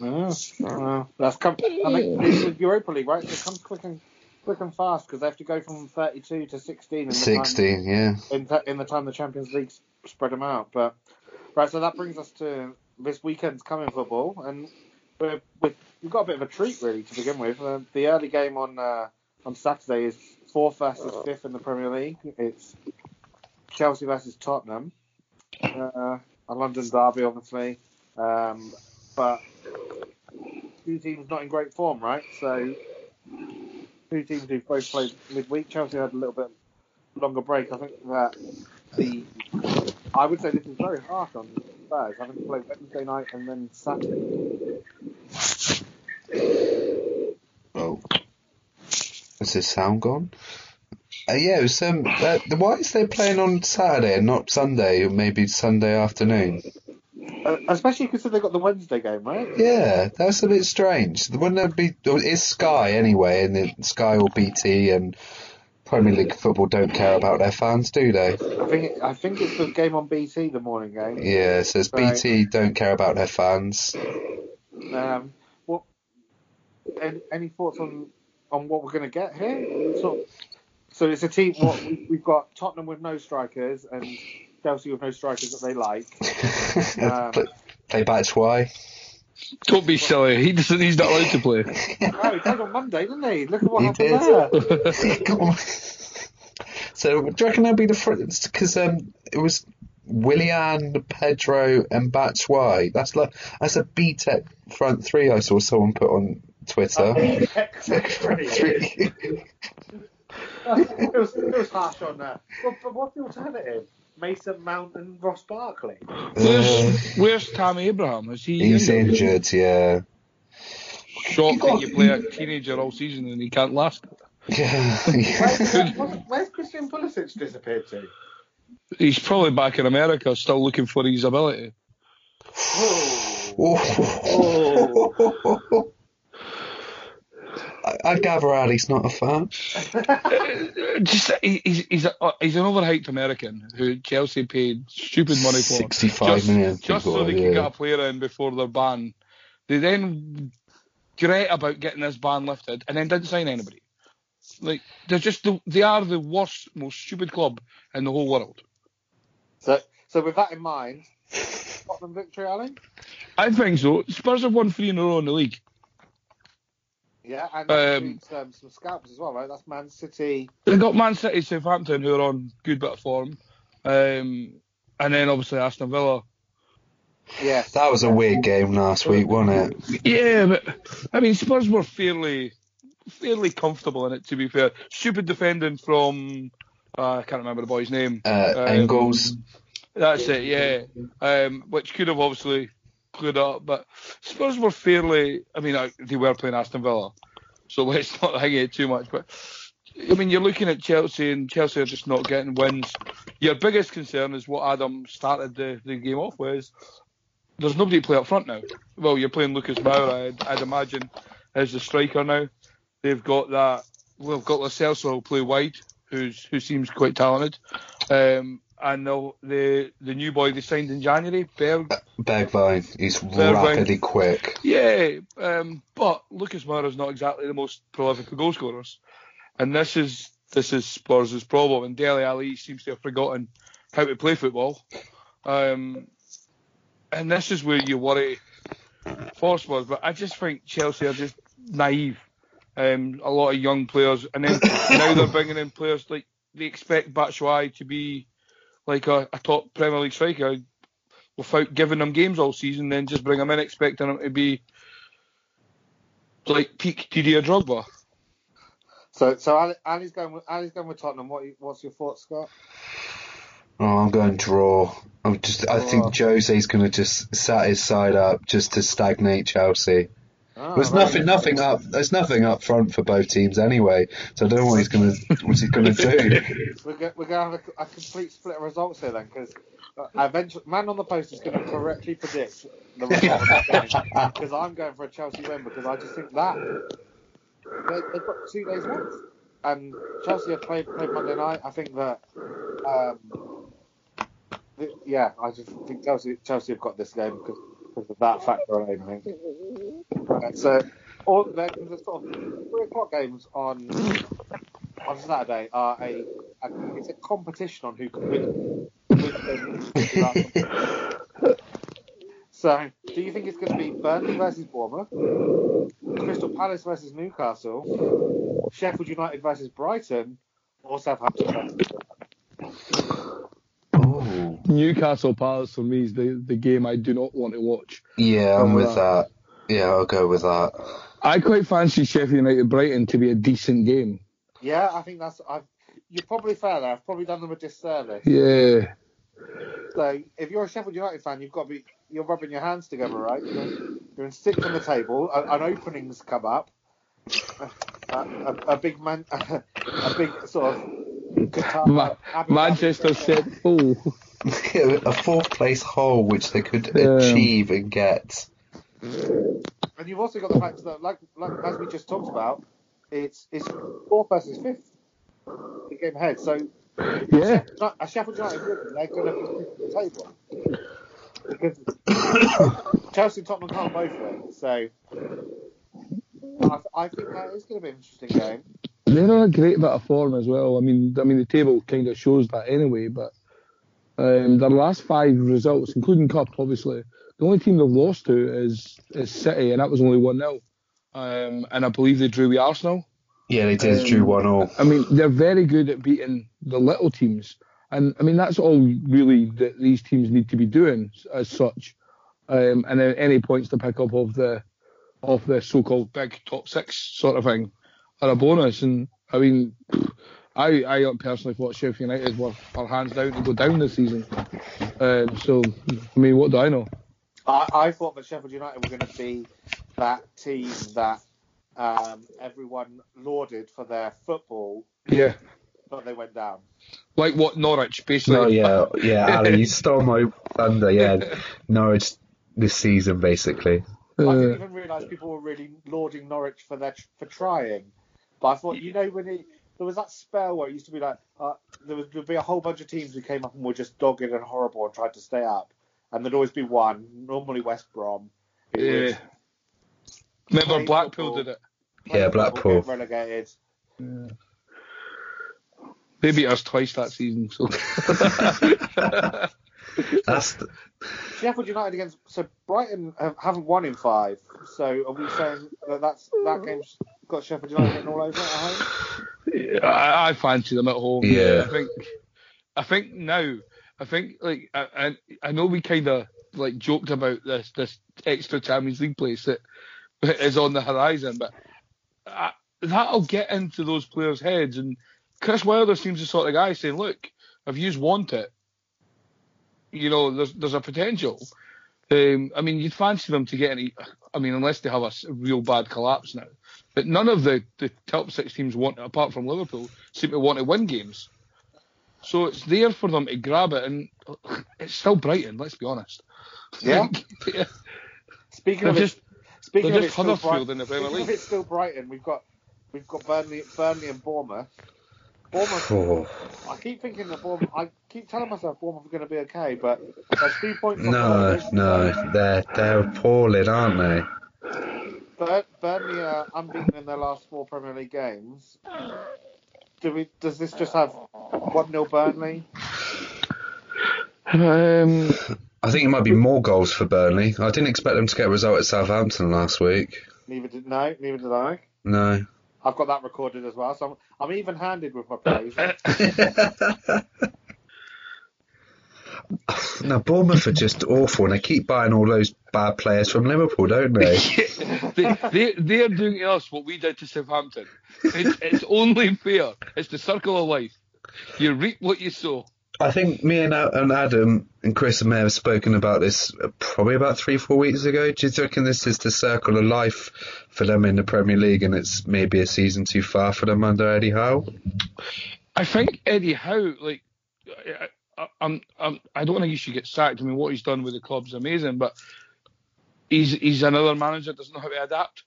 Uh, that's come. I mean, it's Europa League, right? So it comes quick and quick and fast because they have to go from 32 to 16 in the time 16, yeah. in, th- in the time the Champions League spread them out. But right, so that brings us to this weekend's coming football, and we're, we're, we've got a bit of a treat really to begin with. Uh, the early game on uh, on Saturday is fourth versus fifth in the Premier League. It's Chelsea versus Tottenham, uh, a London derby, obviously, um, but two teams not in great form, right? So two teams who've both played midweek. Chelsea had a little bit longer break. I think that the I would say this is very harsh on Spurs having to play Wednesday night and then Saturday. Oh. Is his sound gone? Uh, yeah, it was, um, uh, why is they playing on Saturday and not Sunday, or maybe Sunday afternoon? Uh, especially because they got the Wednesday game, right? Yeah, that's a bit strange. Wouldn't it be? It's Sky anyway, and then Sky or BT and Premier League football don't care about their fans, do they? I think I think it's the game on BT, the morning game. Yeah, it says Right. BT don't care about their fans. Um, what? Any, any thoughts on on what we're going to get here? So, so it's a team. What we- we've got Tottenham with no strikers and Chelsea with no strikers that they like. [LAUGHS] Um, play, play back why? Don't be silly. He doesn't. He's not allowed to play. [LAUGHS] Oh, he played on Monday, didn't he? Look at what He happened did. there. [LAUGHS] Come on. So, do you reckon that'll be the front? Because um, it was Willian, Pedro, and Batshuayi. That's like that's a BTEC front three. I saw someone put on Twitter. [LAUGHS] Three. it, was, it was harsh on that. But, but what's the alternative? Mason Mount and Ross Barkley. Uh, Where's, where's Tam Abraham? Is he? he's injured? injured, yeah. shocked that you play a teenager all season and he can't last. Yeah. [LAUGHS] Where's, where's Christian Pulisic disappeared to? He's probably back in America, still looking for his ability. Oh. [LAUGHS] I, I gather Ali's not a fan. [LAUGHS] Just he- he's he's, a, he's an overhyped American who Chelsea paid stupid money for. 65 just, million, just people, so they yeah. can get a player in before they're banned. They then great about getting this ban lifted and then didn't sign anybody. Like they're just the, they are the worst, most stupid club in the whole world. So, so with that in mind, Tottenham victory, Alan? I think so. Spurs have won three in a row in the league. Yeah, and Um, um, some scalps as well, right? That's Man City. They got Man City, Southampton, who are on good bit of form, um, and then obviously Aston Villa. Yeah, That was a weird game last week, wasn't it? Yeah, but I mean Spurs were fairly, fairly comfortable in it. To be fair, stupid defending from uh, I can't remember the boy's name. Uh, Um, Engels. That's it, yeah. Um, which could have obviously cleared up, but Spurs were fairly. I mean, they were playing Aston Villa, so [LAUGHS] let's not hang it too much. But I mean, you're looking at Chelsea, and Chelsea are just not getting wins. Your biggest concern is what Adam started the, the game off with. There's nobody to play up front now. Well, you're playing Lucas Moura, I'd, I'd imagine, as the striker now. They've got that. We've got Celso who'll play wide, who's who seems quite talented. Um, and the, the the new boy they signed in January, Berg. Bergvine. He's Bergwijn. rapidly quick. Yeah, um, but Lucas Moura's not exactly the most prolific of goal scorers, and this is this is Spurs' problem. And Dele Alli seems to have forgotten how to play football, um, and this is where you worry for Spurs. But I just think Chelsea are just naive. Um, a lot of young players, and then [COUGHS] now they're bringing in players like they expect Batshuayi to be like a, a top Premier League striker without giving them games all season, then just bring them in expecting them to be like peak Didier Drogba. So, so Ali, Ali's going with Ali's going with Tottenham. What, what's your thoughts, Scott? Oh, I'm going draw. I'm just. I Draw. think Jose's going to just sat his side up just to stagnate Chelsea. Oh, There's right. nothing, nothing up. There's nothing up front for both teams anyway. So I don't know what he's going to. What's he going to do? [LAUGHS] We're, go, we're going to have a, a complete split of results here then, because uh, eventually, man on the post is going to correctly predict the result of that game. [LAUGHS] Because I'm going for a Chelsea win because I just think that they, they've got two days left, and Chelsea have played played Monday night. I think that, um, th- yeah, I just think Chelsea Chelsea have got this game because, because of that factor alone. I think. Right, so all the, the sort of three o'clock games on on Saturday are a, a it's a competition on who can win. win [LAUGHS] so, do you think it's going to be Burnley versus Bournemouth, Crystal Palace versus Newcastle, Sheffield United versus Brighton, or Southampton? versus Oh, Newcastle Palace for me is the, the game I do not want to watch. yeah, I'm um, with that. Yeah, I'll go with that. I quite fancy Sheffield United Brighton to be a decent game. Yeah, I think that's. I've, you're probably fair there. I've probably done them a disservice. Yeah. So if you're a Sheffield United fan, you've got to be you're rubbing your hands together, right? You're, you're in sixth on the table. A- An openings come up. A, a, a big man, [LAUGHS] a big sort of guitar. Ma- Manchester said, full. [LAUGHS] a fourth place hole which they could Yeah. achieve and get. And you've also got the fact that, like, like as we just talked about, it's it's fourth versus fifth. The game ahead. So Yeah. a Sheffield United they're going to be the table because Chelsea and Tottenham can't both win. So I, I think that is going to be an interesting game. They're on a great bit of form as well. I mean, I mean the table kind of shows that anyway. But um, their last five results, including cup, obviously, the only team they've lost to is is City, and that was only one 0 um, And I believe they drew with Arsenal. Yeah, they did. Um, drew one all. I mean, they're very good at beating the little teams, and I mean that's all really that these teams need to be doing as such. Um, and then any points to pick up of the of the so-called big top six sort of thing are a bonus. And I mean, I I personally thought Sheffield United were, were hands down to go down this season. Um, so I mean, what do I know? I, I thought that Sheffield United were going to be that team that um, everyone lauded for their football, Yeah. but they went down. Like what Norwich, basically. No, yeah, yeah, [LAUGHS] Ali, you stole my thunder. Yeah, Norwich this season basically. I Uh, didn't even realise people were really lauding Norwich for their for trying. But I thought, you know, when it, there was that spell where it used to be like uh, there'd be a whole bunch of teams who came up and were just dogged and horrible and tried to stay up, and there'd always be one, normally West Brom. who yeah. Remember Blackpool football, did it. Yeah, Blackpool. get relegated. They beat us twice that season. So. [LAUGHS] [LAUGHS] That's the, Sheffield United against so Brighton have, haven't won in five. So are we saying that that's that game's got Sheffield United getting all over it at home? Yeah, I, I fancy them at home. Yeah. I think. I think now. I think like I, I, I know we kind of like joked about this this extra Champions League place that [LAUGHS] is on the horizon, but I, that'll get into those players' heads. And Chris Wilder seems the sort of guy saying, "Look, if you want it, you know, there's there's a potential." Um, I mean, you'd fancy them to get any. I mean, unless they have a real bad collapse now. But none of the, the top six teams want, apart from Liverpool, seem to want to win games. So it's there for them to grab it, and it's still Brighton. Let's be honest. Yeah. [LAUGHS] yeah. Speaking of just it, speaking of just it, still Bright- in the Premier speaking of League. still Brighton. We've got we've got Burnley, Burnley and Bournemouth. Bournemouth. oh, I keep thinking that Bournemouth. I keep telling myself Bournemouth are going to be okay, but there's two points. no, no, they're they're appalling, aren't they? Bur- Burnley are unbeaten in their last four Premier League games. Do we? Does this just have one 0 Burnley? Um, I think it might be more goals for Burnley. I didn't expect them to get a result at Southampton last week. Neither did no. Neither did I. No. I've got that recorded as well, so I'm, I'm even-handed with my praise. [LAUGHS] [SIGHS] no, Bournemouth are just awful, and they keep buying all those bad players from Liverpool, don't they? [LAUGHS] they, they, they're doing to us what we did to Southampton. It's, it's only fair. It's the circle of life. You reap what you sow. I think me and, and Adam and Chris may have spoken about this uh, probably about three, four weeks ago. Do you reckon this is the circle of life for them in the Premier League, and it's maybe a season too far for them under Eddie Howe? I think Eddie Howe, like, I'm, I'm, I don't think he should get sacked. I mean, what he's done with the club's amazing, but he's he's another manager that doesn't know how to adapt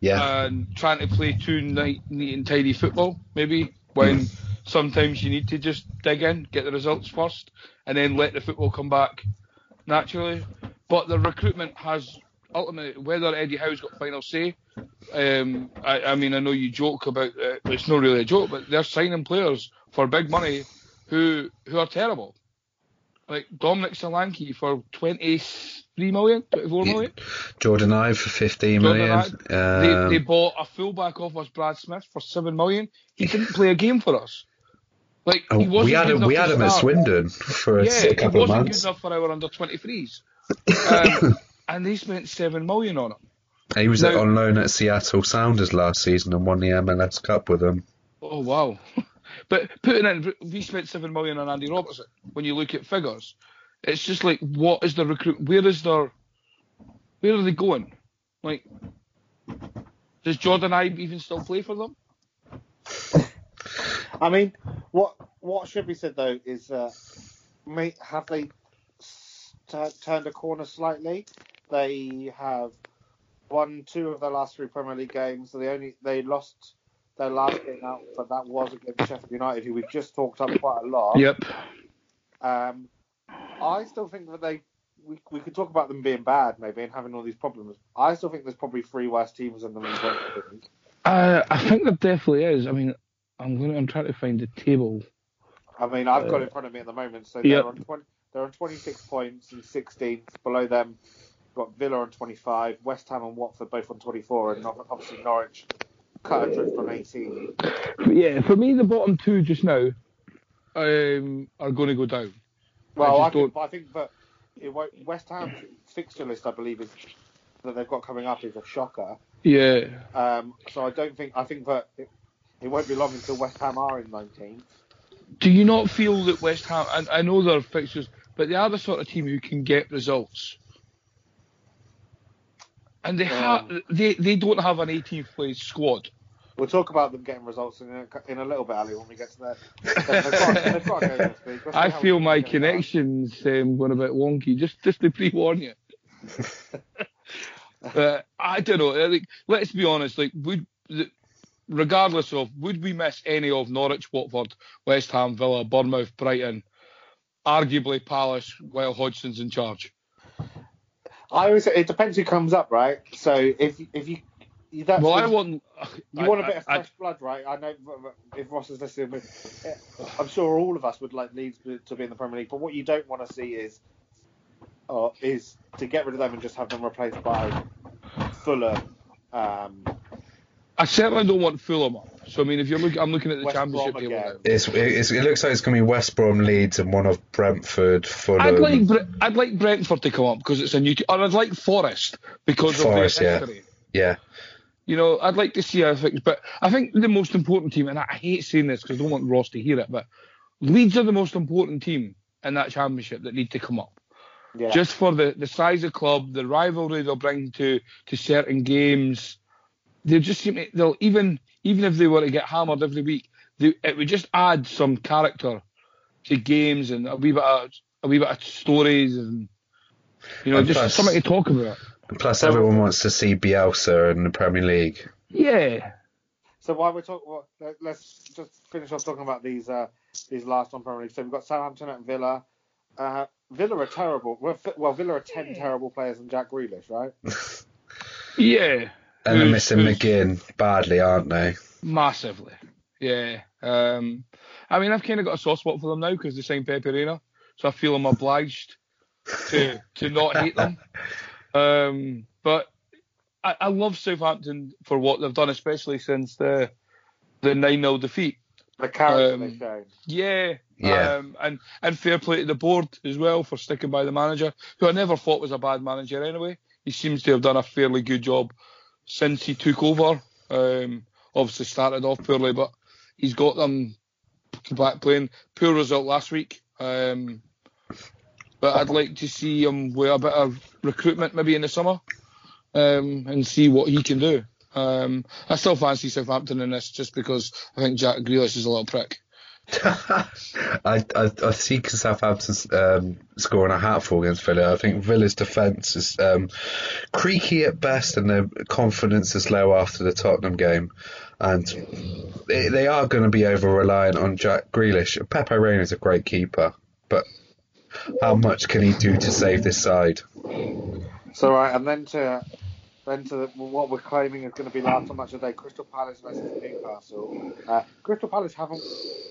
Yeah, and trying to play too neat, neat and tidy football, maybe when sometimes you need to just dig in, get the results first, and then let the football come back naturally. But the recruitment has ultimately whether Eddie Howe's got final say. Um, I, I mean, I know you joke about uh, it's not really a joke, but they're signing players for big money who who are terrible. Like Dominic Solanke for 23 million, 24 Yeah. million. Jordan Ibe for 15 Jordan million. Ibe. They, Um, they bought a fullback off us, Brad Smith, for seven million. He didn't play a game for us. Like oh, he wasn't we had him. We had him at. Swindon for a, Yeah, a he couple of wasn't months. good enough for our under 23s. [LAUGHS] Um, and they spent seven million on him. He was No. on loan at Seattle Sounders last season and won the MLS Cup with them. Oh wow! [LAUGHS] but putting in, we spent seven million on Andy Robertson. When you look at figures, it's just like, what is the recruit? Where is their? Where are they going? Like, does Jordan Ibe even still play for them? I mean, what what should be said though is, uh, may, have they tu- turned a corner slightly? They have won two of their last three Premier League games. They only they lost their last game out, but that was against Sheffield United, who we've just talked up quite a lot. Yep. Um, I still think that they. We, we could talk about them being bad, maybe, and having all these problems. I still think there's probably three worse teams than them in the League. Uh, I think there definitely is. I mean, I'm going. I'm trying to find the table. I mean, I've got it in front of me at the moment. So they're on 20, they're on 26 points and 16th. Below them, got Villa on 25, West Ham and Watford both on 24, and obviously Norwich cut adrift on 18. Yeah, for me, the bottom two just now um, are going to go down. Well, I I, think, I think that West Ham's fixture list, I believe, is that they've got coming up is a shocker. Yeah. Um, so I don't think I think that it, it won't be long until West Ham are in 19th. Do you not feel that West Ham? And I know they're fixtures, but they are the sort of team who can get results. And they Yeah. have they they don't have an 18th place squad. We'll talk about them getting results in a, in a little bit, Ali, when we get to that. They've got, they've got to go this week. Let's see I feel my connections um, going a bit wonky. Just just to [LAUGHS] pre-warn you. [LAUGHS] but I don't know. Like, let's be honest. Like, would regardless of would we miss any of Norwich, Watford, West Ham, Villa, Bournemouth, Brighton, arguably Palace, while Hodgson's in charge? I always say it depends who comes up, right? So if if you, that's Well, I want you want. want a bit of I- I- fresh blood, right? I know if Ross is listening, with, I'm sure all of us would like Leeds to be in the Premier League. But what you don't want to see is, uh, is to get rid of them and just have them replaced by Fulham, um, I certainly don't want Fulham up. So I mean, if you're looking, I'm looking at the West Championship Brom table now. It's, it's, it looks like it's going to be West Brom, Leeds, and one of Brentford, Fulham. I'd like Bre- I'd like Brentford to come up because it's a new, te- or I'd like Forest because Forest, of their yeah. history. yeah, You know, I'd like to see how things, but I think the most important team, and I hate saying this because I don't want Ross to hear it, but Leeds are the most important team in that championship that need to come up. yeah, Just for the, the size of club, the rivalry they'll bring to, to certain games. They just seem to, they'll even even if they were to get hammered every week, they, it would just add some character to games and a wee bit of a wee bit of stories and you know And just plus- something to talk about. Plus, everyone wants to see Bielsa in the Premier League. Yeah, So while we're talking, well, let- let's just finish off talking about these uh, these last on Premier League. So we've got Southampton at Villa. Uh, Villa are terrible. Well, well, Villa are ten terrible players and Jack Grealish, right? [LAUGHS] yeah. And they're missing McGinn badly, aren't they? Massively. Yeah. Um, I mean, I've kind of got a soft spot for them now because they signed Pepe Reina, so I feel I'm obliged to to not hate them. [LAUGHS] Um, but I, I love Southampton for what they've done, especially since the the nine 0 defeat. The character Um, they've shown. Yeah. Yeah. Um, and and fair play to the board as well for sticking by the manager, who I never thought was a bad manager anyway. He seems to have done a fairly good job since he took over. Um, obviously started off poorly, but he's got them back playing. Poor result last week. Um, but I'd like to see him with a bit of recruitment maybe in the summer um, and see what he can do. Um, I still fancy Southampton in this just because I think Jack Grealish is a little prick. [LAUGHS] I, I I see Southampton's um, scoring a hatful against Villa. I think Villa's defence is um, creaky at best, and their confidence is low after the Tottenham game, and they, they are going to be over reliant on Jack Grealish. Pepe Reina is a great keeper, but how much can he do to save this side? So right, and then to then to the, what we're claiming is going to be last on match of the day: Crystal Palace versus Newcastle. Uh, Crystal Palace haven't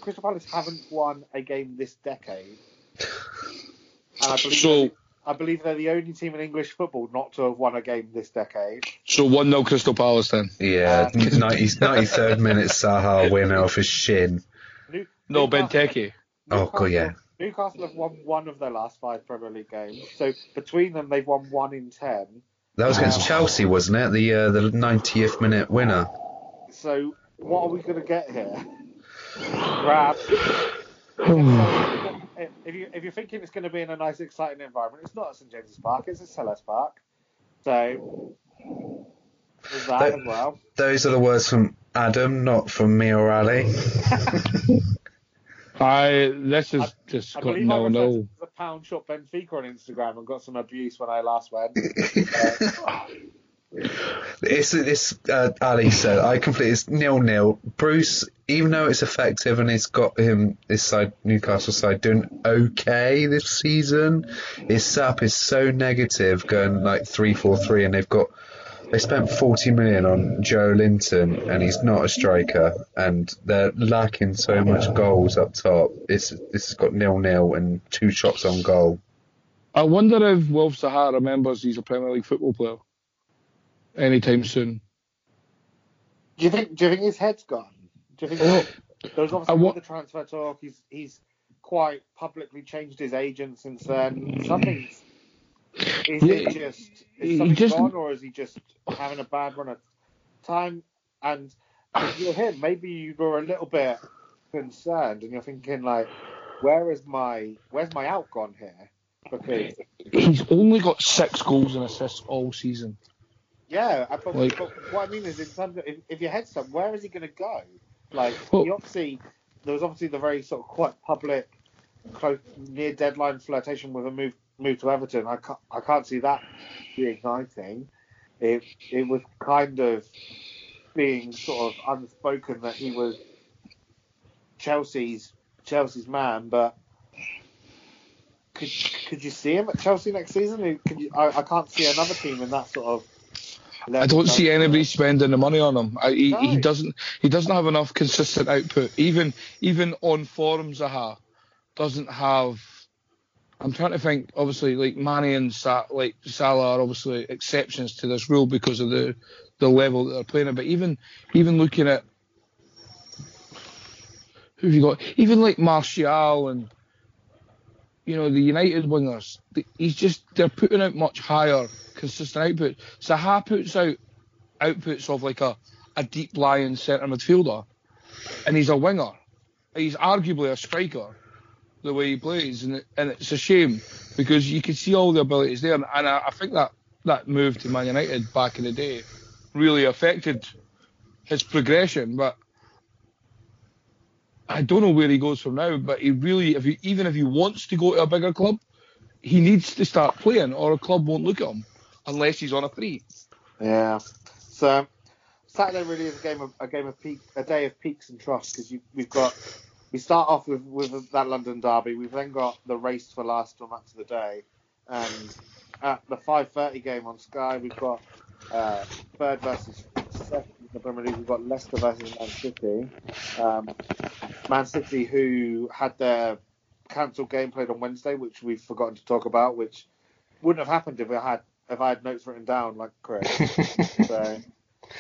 Crystal Palace haven't won a game this decade, and I believe So- they're, I believe they're the only team in English football not to have won a game this decade. So 1 0 Crystal Palace then. Yeah, [LAUGHS] 90, 93rd minute Zaha [LAUGHS] winner off his shin. New, No, Newcastle- Benteke. Oh, God, yeah. Newcastle have won one of their last five Premier League games. So between them, they've won one in ten. That was against. Chelsea, wasn't it? The uh, the 90th minute winner. So what are we going to get here? Grab. if you if you're thinking it's going to be in a nice, exciting environment, it's not at St James's Park. It's at Selhurst Park. So there's that That- as well. Those are the words from Adam, not from me or Ali. [LAUGHS] I this is just I got believe I no referred no. to the pound shop Benfica on Instagram and got some abuse when I last went. [LAUGHS] It's it's uh, Ali said I completely it's nil nil. Bruce, even though it's effective and it's got him this side Newcastle side doing okay this season, his sap is so negative, going like three four three, and they've got they spent forty million on Joelinton, and he's not a striker, and they're lacking so much goals up top. It's this has got nil nil and two shots on goal. I wonder if Wilf Zaha remembers he's a Premier League football player anytime soon. Do you think? Do you think his head's gone? Do you think? Oh, There's I obviously wa- all the transfer talk. He's he's quite publicly changed his agent since then. Something's is Yeah, it just is something just- gone or is he just having a bad run of time? And if you're him, maybe you were a little bit concerned and you're thinking like, where is my where's my out gone here? Because he's only got six goals and assists all season. Yeah, but, Like- but what I mean is, in terms of if, if your head's up, where is he going to go? Like, Well- he obviously there was obviously the very sort of quite public, close near deadline flirtation with a move move to Everton. I can't I can't see that reigniting. It it was kind of being sort of unspoken that he was Chelsea's Chelsea's man, but. Could, could you see him at Chelsea next season? Could you, I, I can't see another team in that sort of. I don't see anybody spending the money on him. I, he, he doesn't. He doesn't have enough consistent output. Even even on forums, Zaha doesn't have. I'm trying to think. Obviously, like Mane and Sa- like Salah are obviously exceptions to this rule because of the the level that they're playing at. But even even looking at who have you got? Even like Martial and you know the United wingers. He's just they're putting out much higher consistent output. Zaha puts out outputs of like a a deep lying centre midfielder, and he's a winger. He's arguably a striker the way he plays, and it, and it's a shame because you can see all the abilities there, and I, I think that that move to Man United back in the day really affected his progression, but. I don't know where he goes from now, but he really, if he, even if he wants to go to a bigger club, he needs to start playing, or a club won't look at him unless he's on a free. Yeah. So Saturday really is a game of a game of peak, a day of peaks and troughs because we've got we start off with with that London derby. We've then got the race for last or match of the day, and at the 5:30 game on Sky, we've got uh, third versus second in the Premier League. We've got Leicester versus Man City. Um, Man City, who had their cancelled game played on Wednesday, which we've forgotten to talk about, which wouldn't have happened if I had if I had notes written down like Chris. [LAUGHS] so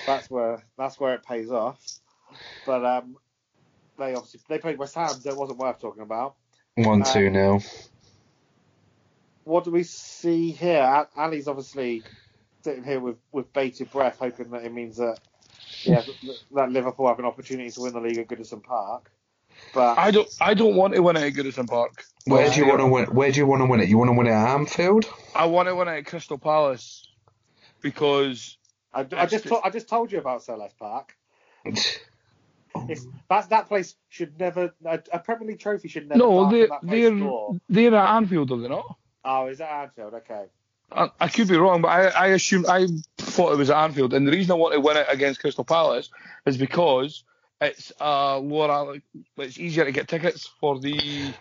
that's where that's where it pays off. But um, they obviously they played West Ham, so it wasn't worth talking about. One um, two nil. What do we see here? Ali's obviously sitting here with, with bated breath, hoping that it means that yeah that- that Liverpool have an opportunity to win the league at Goodison Park. But I don't, I don't want to win it at Goodison Park. Where do you want to win? Where do you want to win it? You want to win it at Anfield? I want to win it at Crystal Palace because I, I just to, I just told you about Selhurst Park. [LAUGHS] It's, that that place should never a, a Premier League trophy should never. no, darken they're that place they're they're at Anfield, are they not? Oh, is that Anfield? Okay. I, I could be wrong, but I, I assumed I thought it was at Anfield, and the reason I want to win it against Crystal Palace is because it's uh lower, it's easier to get tickets for the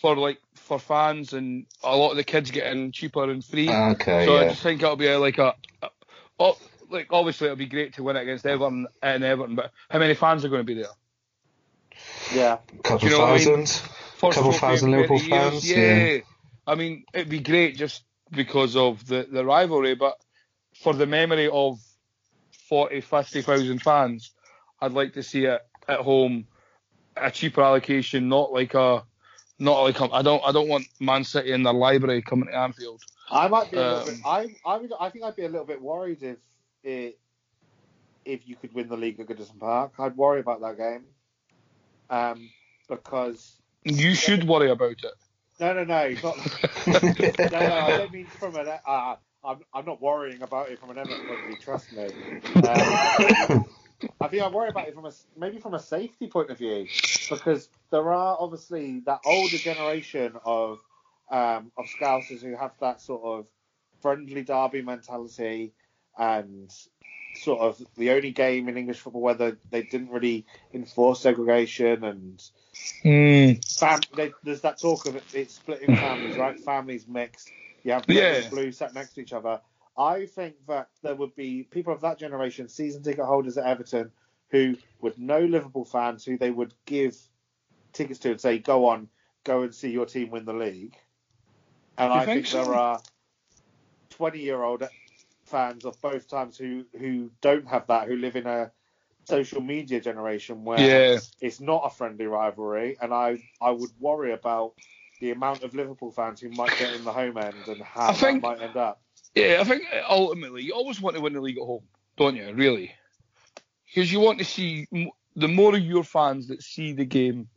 for like for fans, and a lot of the kids get in cheaper and free. Okay, so I just think it'll be a, like a, a oh, like obviously it'll be great to win it against Everton and Everton, but how many fans are going to be there? Yeah. A couple you know what I thousand. mean? First Couple trophy thousand Liverpool fans, Yeah. yeah. I mean, it'd be great just because of the, the rivalry, but for the memory of 40, 50,000 fans, I'd like to see it at home, a cheaper allocation, not like a, not like a, I don't, I don't want Man City in their library coming to Anfield. I might be a little bit. Um, I I would. I think I'd be a little bit worried if it if you could win the league at Goodison Park. I'd worry about that game. Um, because You should worry about it. no, no, no, not. [LAUGHS] no, no, I don't mean from an. Uh, I'm I'm not worrying about it from an Everton point of view. Trust me. Um, I think I worry about it from a maybe from a safety point of view because there are obviously that older generation of um, of Scousers who have that sort of friendly derby mentality and sort of the only game in English football where they, they didn't really enforce segregation and hmm. fam- they, there's that talk of it, it's splitting families, right? Families mixed. You have red Yeah. and blue sat next to each other. I think that there would be people of that generation, season ticket holders at Everton, who would know Liverpool fans, who they would give tickets to and say, "Go on, go and see your team win the league." And You I think think, so? there are twenty-year-old fans of both times who who don't have that, who live in a social media generation where Yeah. it's not a friendly rivalry, and I I would worry about the amount of Liverpool fans who might get in the home end and how I think- that might end up. Yeah, I think ultimately you always want to win the league at home, don't you? Really, because you want to see the more of your fans that see the game.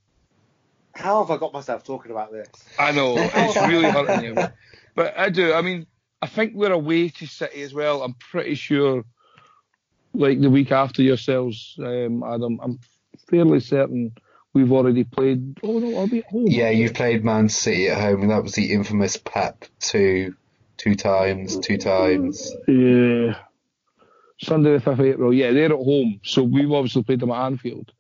How have I got myself talking about this? I know it's really hurting you, [LAUGHS] but I do. I mean, I think we're away to City as well. I'm pretty sure, like the week after yourselves, um, Adam. I'm fairly certain we've already played. Oh no, I'll be at home. Yeah, you've played Man City at home, and that was the infamous Pep two, two times, two times. Yeah. Sunday the 5th of April. Yeah, they're at home, so we've obviously played them at Anfield.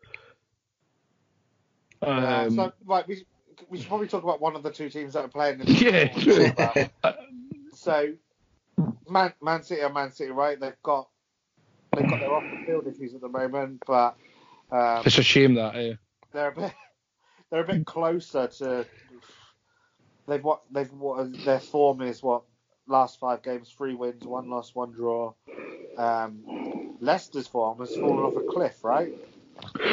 Uh, Um, so, right, we, we should probably talk about one of the two teams that are playing. In [LAUGHS] Yeah, true. [LAUGHS] so, Man, Man City are Man City, right? They've got they've got their off the field issues at the moment, but um, it's a shame that. eh? they're a bit [LAUGHS] they're a bit closer to they've what they've what their form is what last five games three wins one loss one draw um Leicester's form has fallen off a cliff right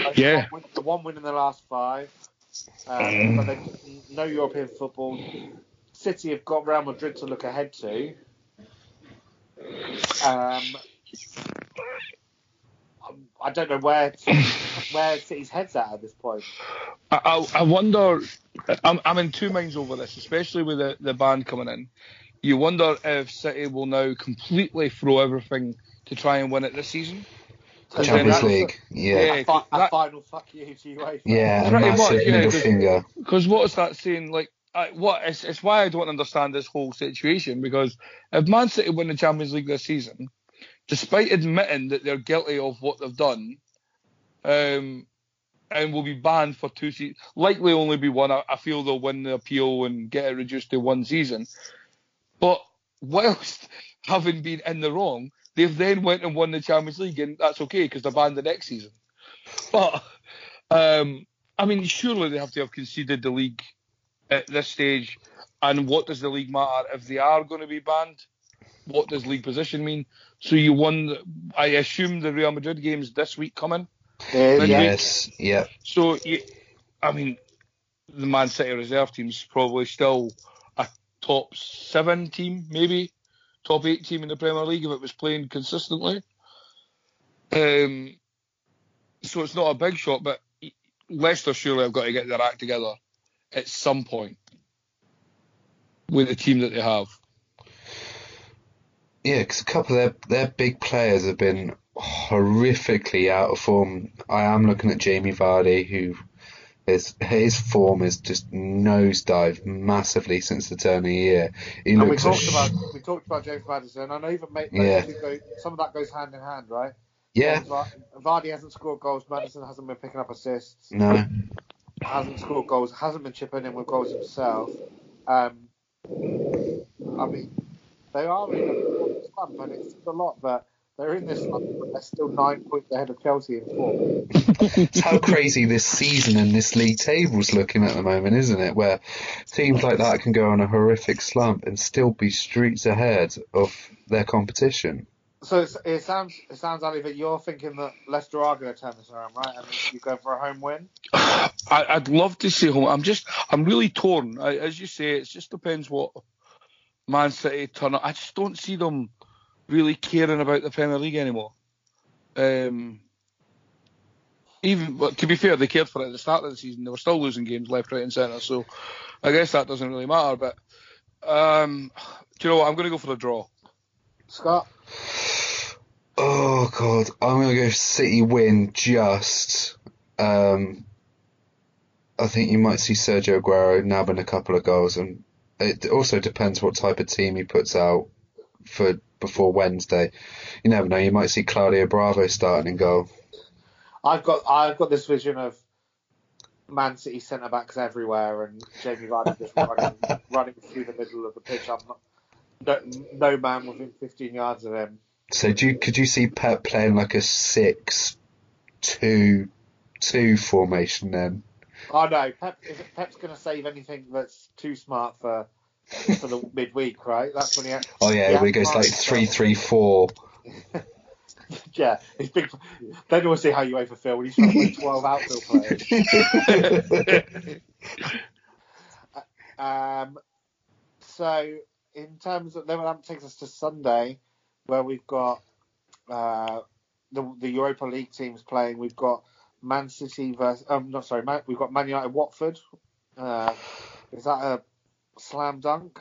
Like, Yeah. one win, the one win in the last five um, but they no European football City have got Real Madrid to look ahead to um I don't know where where City's head's at at this point. I, I, I wonder. I'm, I'm in two minds over this, especially with the, the band coming in. You wonder if City will now completely throw everything to try and win it this season. Champions that's- League, yeah, a, fi- a that- final fuck you to UEFA. yeah, a Pretty much, massive yeah, finger. Because what is that saying? Like, What? It's, it's why I don't understand this whole situation. Because if Man City win the Champions League this season, despite admitting that they're guilty of what they've done, um, and will be banned for two seasons, likely only be one. I, I feel they'll win the appeal and get it reduced to one season. But whilst [LAUGHS] having been in the wrong, they've then went and won the Champions League, and that's okay because they're banned the next season. But um, I mean, surely they have to have conceded the league at this stage. And what does the league matter if they are going to be banned? What does league position mean? So you won. I assume the Real Madrid games this week coming. Yeah. Yes, yeah. So you, I mean, the Man City reserve team's probably still a top seven team, maybe top eight team in the Premier League if it was playing consistently. Um, so it's not a big shot, but Leicester surely have got to get their act together at some point with the team that they have. Yeah, because a couple of their, their big players have been horrifically out of form. I am looking at Jamie Vardy, who his his form is just nosedived massively since the turn of the year. He And we looks a talked sh- about we talked about James Maddison. I know even mate, Yeah. go, some of that goes hand in hand, right? yeah, Vardy hasn't scored goals. Madison hasn't been picking up assists. no, Hasn't scored goals. Hasn't been chipping in with goals himself. Um, I mean, they are in a slump, and it's a lot, but they're in this slump, but they're still nine points ahead of Chelsea in fourth. it's how crazy this season and this league table's looking at the moment, isn't it? Where teams like that can go on a horrific slump and still be streets ahead of their competition. So it's, it sounds it sounds Ali that you're thinking that Leicester are going to turn this around, right? And you go for a home win. [LAUGHS] I, I'd love to see home. I'm just, I'm really torn. I, as you say, it just depends what Man City turn up. I just don't see them really caring about the Premier League anymore. Um, even, but to be fair, they cared for it at the start of the season. They were still losing games left, right, and centre. So I guess that doesn't really matter. But um, do you know what? I'm going to go for the draw. Scott, Oh god, I'm gonna go City win just. Um, I think you might see Sergio Aguero nabbing a couple of goals, and it also depends what type of team he puts out for before Wednesday. You never know. You might see Claudio Bravo starting in goal. I've got I've got this vision of Man City centre backs everywhere and Jamie Vardy just running [LAUGHS] running through the middle of the pitch. I'm not, no, no man within 15 yards of him. So do you, could you see Pep playing like a six two two formation then? Oh no, Pep, if Pep's going to save anything that's too smart for for the [LAUGHS] midweek, right? That's when he. Oh yeah, where he goes like three three four. [LAUGHS] Yeah, he's big. Then we'll see how you over Phil when he's trying to win 12 outfield players. [LAUGHS] Um, so in terms of then that takes us to Sunday, where we've got uh, the the Europa League teams playing. We've got Man City versus um not sorry, Man, we've got Man United Watford. Uh, is that a slam dunk?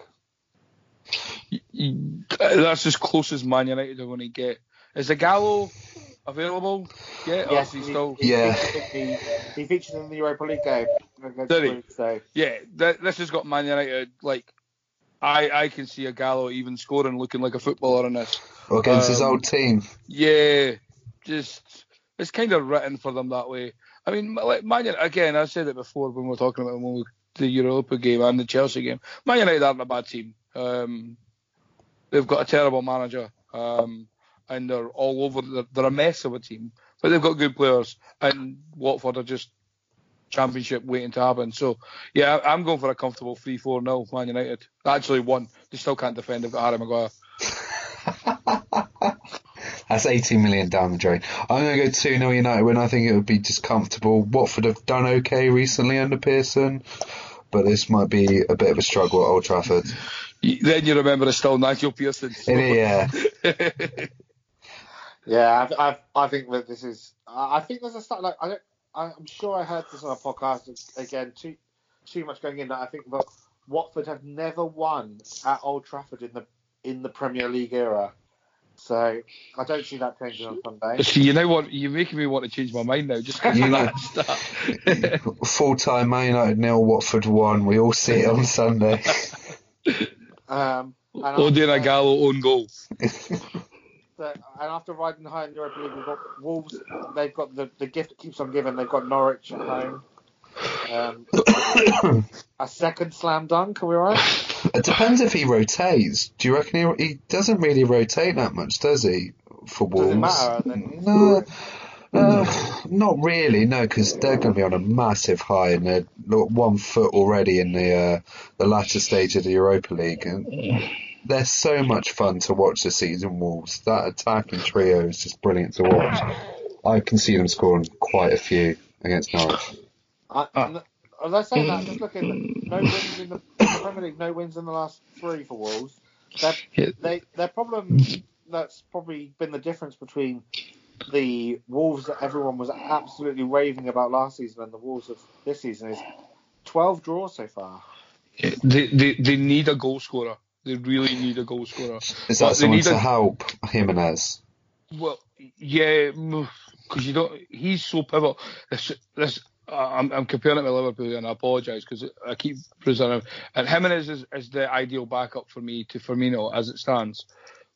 That's as close as Man United are going to get. Is the Gallo available? Yeah, Yes, or is he he- still? Yeah. He, he featured in the Europa League game against Did he? Bruges, so Yeah, th- this has got Man United. Like, I I can see Ighalo even scoring, looking like a footballer in this. Against his Um, old team. Yeah, just it's kind of written for them that way. I mean, like Man United, again, I said it before when we were talking about we, the Europa game and the Chelsea game. Man United aren't a bad team. Um, they've got a terrible manager, um, and they're all over. They're, they're a mess of a team, but they've got good players. And Watford are just championship waiting to happen. So yeah, I'm going for a comfortable three four 0 Man United. Actually, one. They still can't defend. They've got Harry Maguire. [LAUGHS] That's 18 million down the drain. I'm going to go 2 0 United when I think it would be just comfortable. Watford have done okay recently under Pearson, but this might be a bit of a struggle at Old Trafford. Then you remember it's still Nigel Pearson. It is, yeah. [LAUGHS] yeah, I, I, I think that this is. I I think there's a start. Like I don't, I- I'm sure I heard this on a podcast again. Too too much going in. That I think that Watford have never won at Old Trafford in the in the Premier League era. So I don't see that changing on Sunday. See, [LAUGHS] you know what? You're making me want to change my mind now just [LAUGHS] because You of know- that [LAUGHS] stat. Full time Man United nil, Watford 1. We all see it on Sunday. Um, and Odin after- Gallo own goal. So, and after riding high in the Europa League, we've got Wolves. They've got the, the gift that keeps on giving. They've got Norwich at home. Um, [COUGHS] a second slam dunk. Are we right? It depends if he rotates. Do you reckon he, he doesn't really rotate that much, does he? For Does Wolves? it matter? Then? No, uh, not really. No, because they're going to be on a massive high, and they're one foot already in the uh, the latter stage of the Europa League, and they're so much fun to watch this season. Wolves, that attacking trio is just brilliant to watch. I can see them scoring quite a few against Norwich. I, Ah. As I say that, just looking, mm. no wins in the, in the Premier League, no wins in the last three for Wolves. Their, Yeah. they, their problem that's probably been the difference between the Wolves that everyone was absolutely raving about last season and the Wolves of this season is 12 draws so far. They, they, they need a goal scorer. They really need a goal scorer. Is that they someone need to a- help Jimenez? Well, yeah, because you don't. He's so pivotal. This, this. I'm, I'm comparing it with Liverpool, and I apologise because I keep presenting. And Jimenez is, is the ideal backup for me to Firmino as it stands.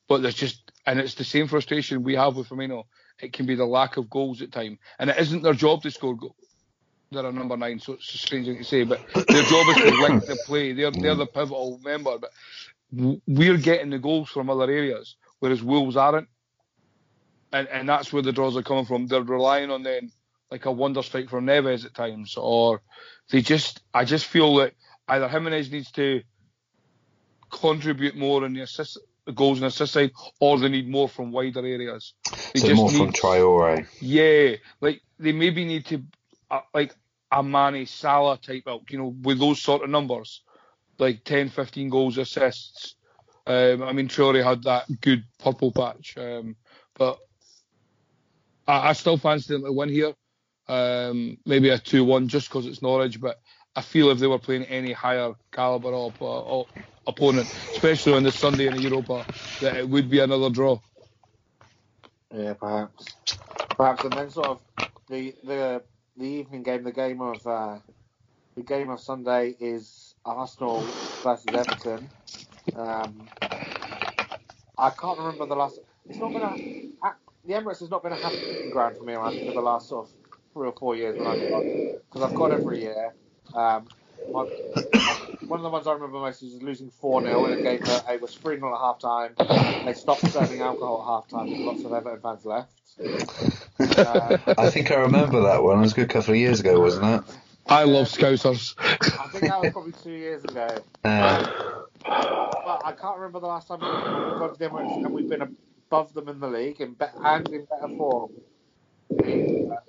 But there's just, and it's the same frustration we have with Firmino. It can be the lack of goals at time, and it isn't their job to score goals. They're a number nine, so it's a strange thing to say, but their job is to [COUGHS] link the play. They're they're the pivotal member, but we're getting the goals from other areas, whereas Wolves aren't and and that's where the draws are coming from. They're relying on then like a wonder strike from Neves at times, or they just I just feel that either Jimenez needs to contribute more in the assist the goals and assist side, or they need more from wider areas. They So just more from need- Traore. yeah, like they maybe need to uh, like a Mane Salah type out, you know, with those sort of numbers, like 10, 15 goals, assists. Um, I mean, Traore had that good purple patch, um, but I, I still fancy them to win here. Um, maybe a 2-1 just because it's Norwich, but I feel if they were playing any higher caliber op- op- opponent, especially on this Sunday in the Europa, that it would be another draw. Yeah, perhaps. Perhaps, and then sort of the the the evening game, the game of uh, the game of Sunday is Arsenal versus Everton. Um, I can't remember the last. It's not been a the Emirates has not been a happy ground for me around for the last sort of three or four years when I've because I've got every year. Um, my, one of the ones I remember most is losing 4 0 in a game that it was 3 0 at half time. They stopped serving alcohol at half time because lots of Everton fans left. Uh, [LAUGHS] I think I remember that one. It was a good couple of years ago, wasn't it? I love Scousers. I think that was probably two years ago. Uh, But I can't remember the last time we've gone to the Emirates and we've been above them in the league in be- and in better form.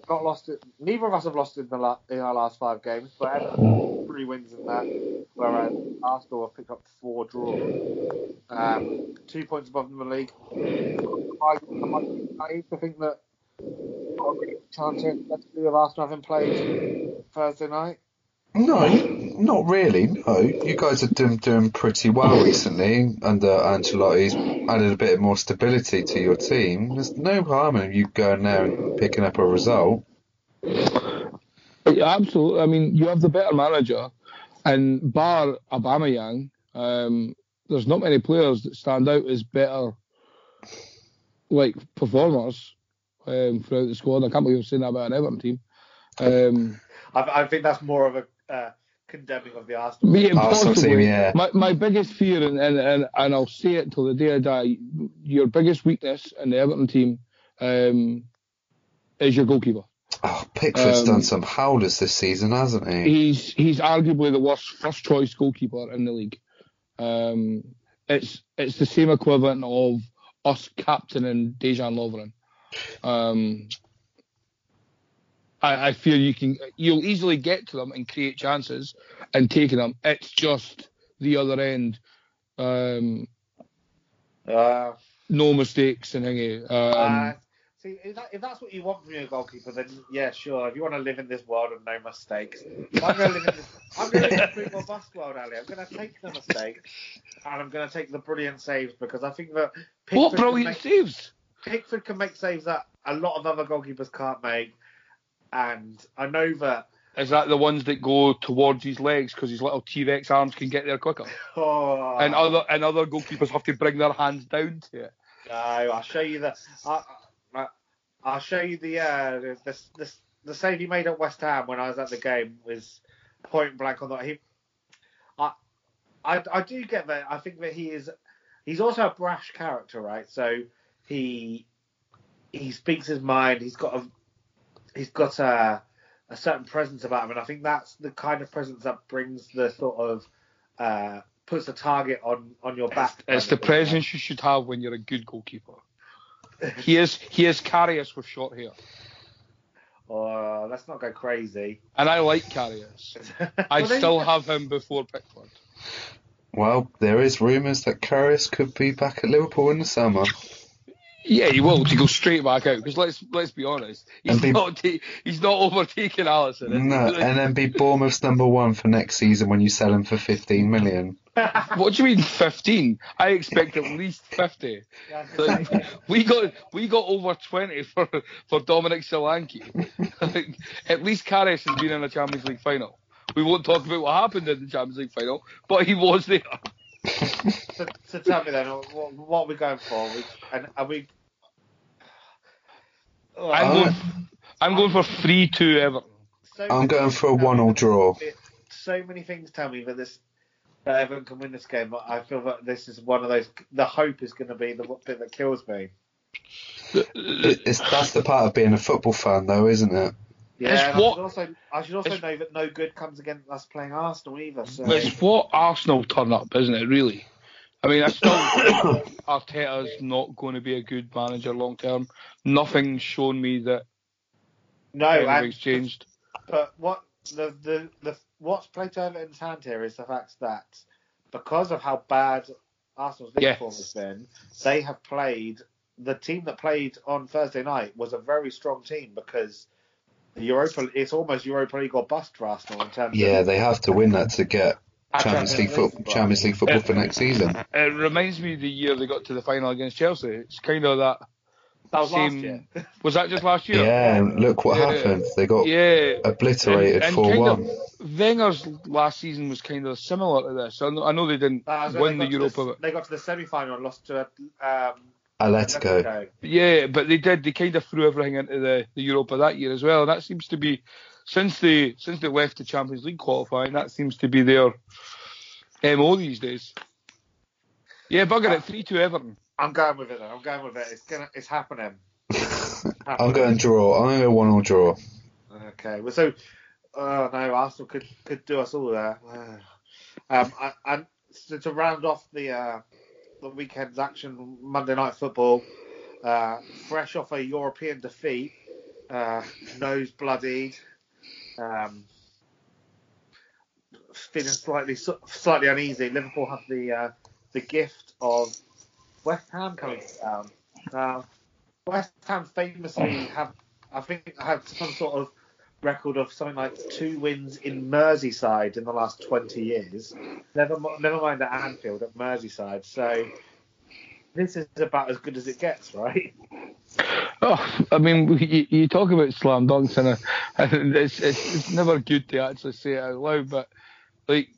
Not lost it. Neither of us have lost in the la- in our last five games, but three wins in that, whereas Arsenal have picked up four draws. Um, two points above in the league. I, I naive to think that chance with Arsenal having played Thursday night? No, not really. No, you guys are doing doing pretty well recently under Ancelotti's added a bit more stability to your team. There's no harm in you going there and picking up a result. Yeah, absolutely. I mean, you have the better manager, and bar Aubameyang, um, there's not many players that stand out as better, like performers um, throughout the squad. I can't believe I'm saying that about an Everton team. Um, I, I think that's more of a uh, condemning of the Arsenal. me Arsenal team, possibly, yeah. my, my biggest fear, and, and, and, and I'll say it till the day I die, your biggest weakness in the Everton team um, is your goalkeeper. Oh, Pickford's Um, done some howlers this season, hasn't he? He's he's arguably the worst first choice goalkeeper in the league. Um, it's it's the same equivalent of us captaining Dejan Lovren. Um, I, I feel you can you'll easily get to them and create chances and taking them. It's just the other end. Um, Uh, no mistakes and thingy. uh, Um, see, if, that, if that's what you want from your goalkeeper, then yeah, sure. If you want to live in this world of no mistakes, I'm going to live in this. I'm going to live in the boom bust world, Ali. I'm going to take the mistakes and I'm going to take the brilliant saves because I think that Pickford what brilliant make- saves! Pickford can make saves that a lot of other goalkeepers can't make, and I know that. Is that the ones that go towards his legs because his little T Rex arms can get there quicker? [LAUGHS] Oh, and other and other goalkeepers have to bring their hands down to it. No, I'll show you the. I, I, I'll show you the, uh, the the the save he made at West Ham when I was at the game was point blank on that. He, I, I, I do get that. I think that he is. He's also a brash character, right? So he he speaks his mind. He's got a he's got a a certain presence about him, and I think that's the kind of presence that brings the sort of uh, puts a target on on your back. It's the presence you should have when you're a good goalkeeper. [LAUGHS] He is he is Karius with short hair, Oh, let's not go crazy. and I like Karius. [LAUGHS] I still have him before Pickford. Well, there is rumours that Karius could be back at Liverpool in the summer. Yeah, he will. He goes straight back out because let's let's be honest, he's be- not ta- he's not overtaking Alisson. No, and then be Bournemouth's number one for next season when you sell him for 15 million. [LAUGHS] What do you mean fifteen? I expect at least fifty. Like, we got we got over twenty for for Dominic Solanke. Like, at least Karius has been in a Champions League final. We won't talk about what happened in the Champions League final, but he was there. so, so tell me then, what, what are we going for? We, and are we? I'm Oh. going. I'm going for three two Everton. so I'm going for a tell one-all draw. So many things tell me that this that Everton can win this game, but I feel that this is one of those. The hope is going to be the bit that kills me. It's, that's the part of being a football fan, though, isn't it? Yeah, It's and I what- should also I should also know that no good comes against us playing Arsenal either. So It's what Arsenal turn up, isn't it? Really. I mean, I [COUGHS] still think Arteta's not going to be a good manager long term. Nothing's shown me that no, and anything's changed. But what the, the the what's played to Everton's hand here is the fact that because of how bad Arsenal's league Yes. form has been, they have played the team that played on Thursday night was a very strong team because the Europa it's almost Europa League or bust for Arsenal in terms Yeah, of they have to win that to get Champions League, foot, Champions League football for next season. It reminds me of the year they got to the final against Chelsea. It's kind of that. that was last same- year. [LAUGHS] Was that just last year? Yeah, and look what Yeah. happened. They got Yeah. obliterated And- and 4 1. Wenger's last season was kind of similar to this. I know, I know they didn't That was when win they the got Europa, but they got to the semi final and lost to um, Atletico. Atletico. yeah, but they did. They kind of threw everything into the, the Europa that year as well. And that seems to be since they since they left the Champions League qualifying. That seems to be their mo these days. Yeah, bugger it. Three two Everton. I'm going with it. Then. I'm going with it. It's gonna it's happening. [LAUGHS] I'm going draw. I'm going to go 1 or draw. Okay, well, so oh no, Arsenal could could do us all there. [SIGHS] Um, and, and so to round off the uh, the weekend's action, Monday Night Football, uh, fresh off a European defeat, uh, nose bloodied, um, feeling slightly slightly uneasy. Liverpool have the uh, the gift of West Ham coming to town. Now, West Ham famously have, I think, have some sort of record of something like two wins in Merseyside in the last 20 years. Never, never mind at Anfield, at Merseyside. So this is about as good as it gets, right? Oh, I mean, you, you talk about slam dunks, and uh, [LAUGHS] it's, it's, it's never good to actually say it out loud, but like.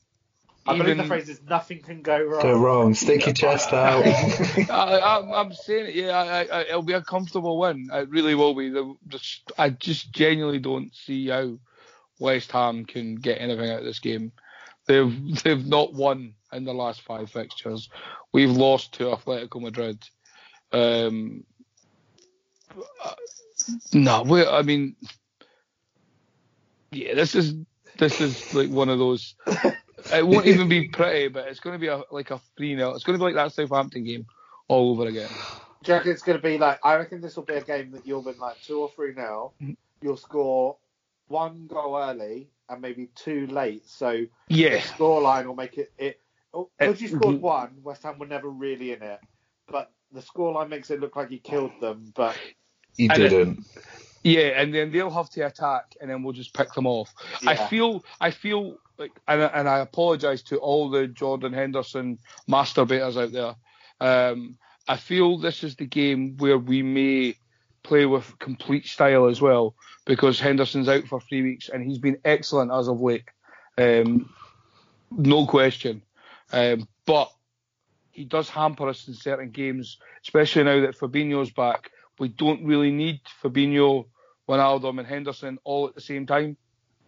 I even, believe the phrase is "nothing can go wrong." Go wrong. Stick your chest [LAUGHS] out. I, am saying it. Yeah, I, I, it'll be a comfortable win. It really will be. The, just, I just genuinely don't see how West Ham can get anything out of this game. They've [LAUGHS] they've not won in the last five fixtures. We've lost to Atletico Madrid. Um, Uh, no, we I mean, yeah, this is this is like one of those. It won't even be pretty, but it's going to be a, like a three 0 It's going to be like that Southampton game all over again. Do you reckon it's going to be like? I reckon this will be a game that you'll win like two or three now. Mm-hmm. You'll score one goal early and maybe two late. So yeah, the scoreline will make it. It oh, because you scored one, West Ham were never really in it, but the scoreline makes it look like he killed them. But he didn't. Yeah, and then they'll have to attack, and then we'll just pick them off. Yeah. I feel, I feel like, and, and I apologise to all the Jordan Henderson masturbators out there. Um, I feel this is the game where we may play with complete style as well, because Henderson's out for three weeks, and he's been excellent as of late, um, no question. Um, but he does hamper us in certain games, especially now that Fabinho's back we don't really need Fabinho, Wijnaldum, and Henderson all at the same time.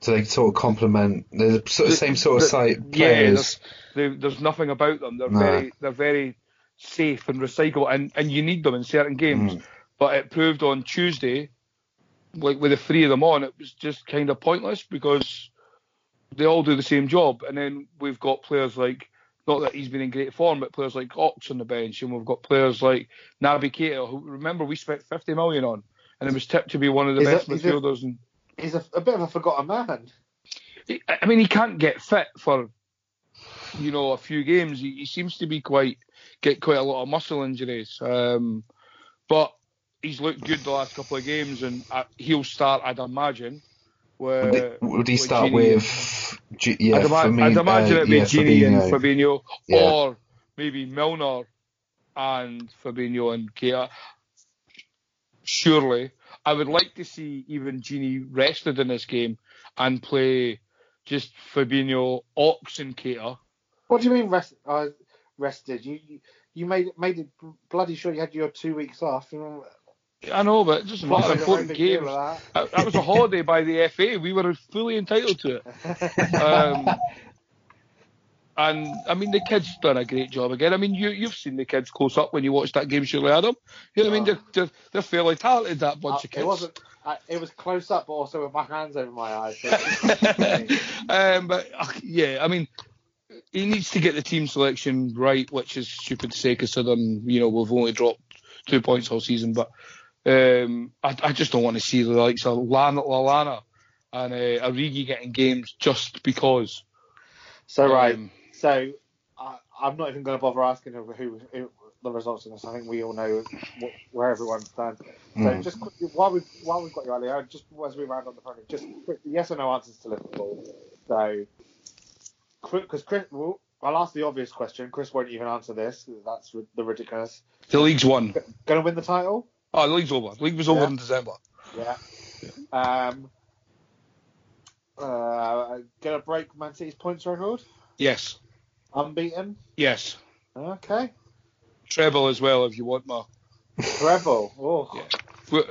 So they sort of complement the sort of same sort of The- site Yeah, there's, they, there's nothing about them. They're No. very, they're very safe and recyclable, and, and you need them in certain games. Mm. But it proved on Tuesday, like with the three of them on, it was just kind of pointless because they all do the same job. And then we've got players like, not that he's been in great form, but players like Ox on the bench, and we've got players like Naby Keita, who remember we spent 50 million on, and it was tipped to be one of the Is best it- is it- midfielders. And he's a, a bit of a forgotten man. he- I mean, he can't get fit for, you know, a few games. He, he seems to be quite get quite a lot of muscle injuries. Um, but he's looked good the last couple of games, and uh, he'll start, I'd imagine. Where, Would, they- would he start Gini with? G- yeah, I'd, ima- Firmino- I'd imagine uh, it'd be yeah, Gini and Fabinho. Fabinho, Yeah. or maybe Milner and Fabinho and Keita. Surely, I would like to see even Gini rested in this game and play just Fabinho, Ox, and Keita. What do you mean rest, uh, rested? You you- you made it made it bloody sure you had your two weeks off. You know, I know, but it doesn't matter. Important games. of That, that was a holiday by the FA. We were fully entitled to it. Um, [LAUGHS] and I mean, the kids done a great job again. I mean, you you've seen the kids close up when you watched that game, surely, Adam. You know what I mean? Oh. They're, they're, they're fairly talented, that bunch Uh, of kids. it wasn't. Uh, it was close up, but also with my hands over my eyes. [LAUGHS] [LAUGHS] Um, but uh, yeah, I mean, he needs to get the team selection right, which is stupid to say considering you know we've only dropped two points all season. But um, I, I just don't want to see the likes of Lana, Lalana and uh, Origi getting games just because. so right. Um, So I I'm not even going to bother asking who, who, who the results of this. I think we all know wh- where everyone stands. So Mm. just quickly, while we while we've got you earlier, just as we round on the phone, just quick, yes or no answers to Liverpool. So because Chris, well, I'll ask the obvious question. Chris won't even answer this. That's the ridiculous. the league's won. Going to win the title? Oh, the league's over. The league was over Yeah. in December. Yeah. Um. Uh, to break Man City's points record? Yes. Unbeaten? Yes. Okay. Treble as well, if you want more. Treble. [LAUGHS] Oh. Yeah.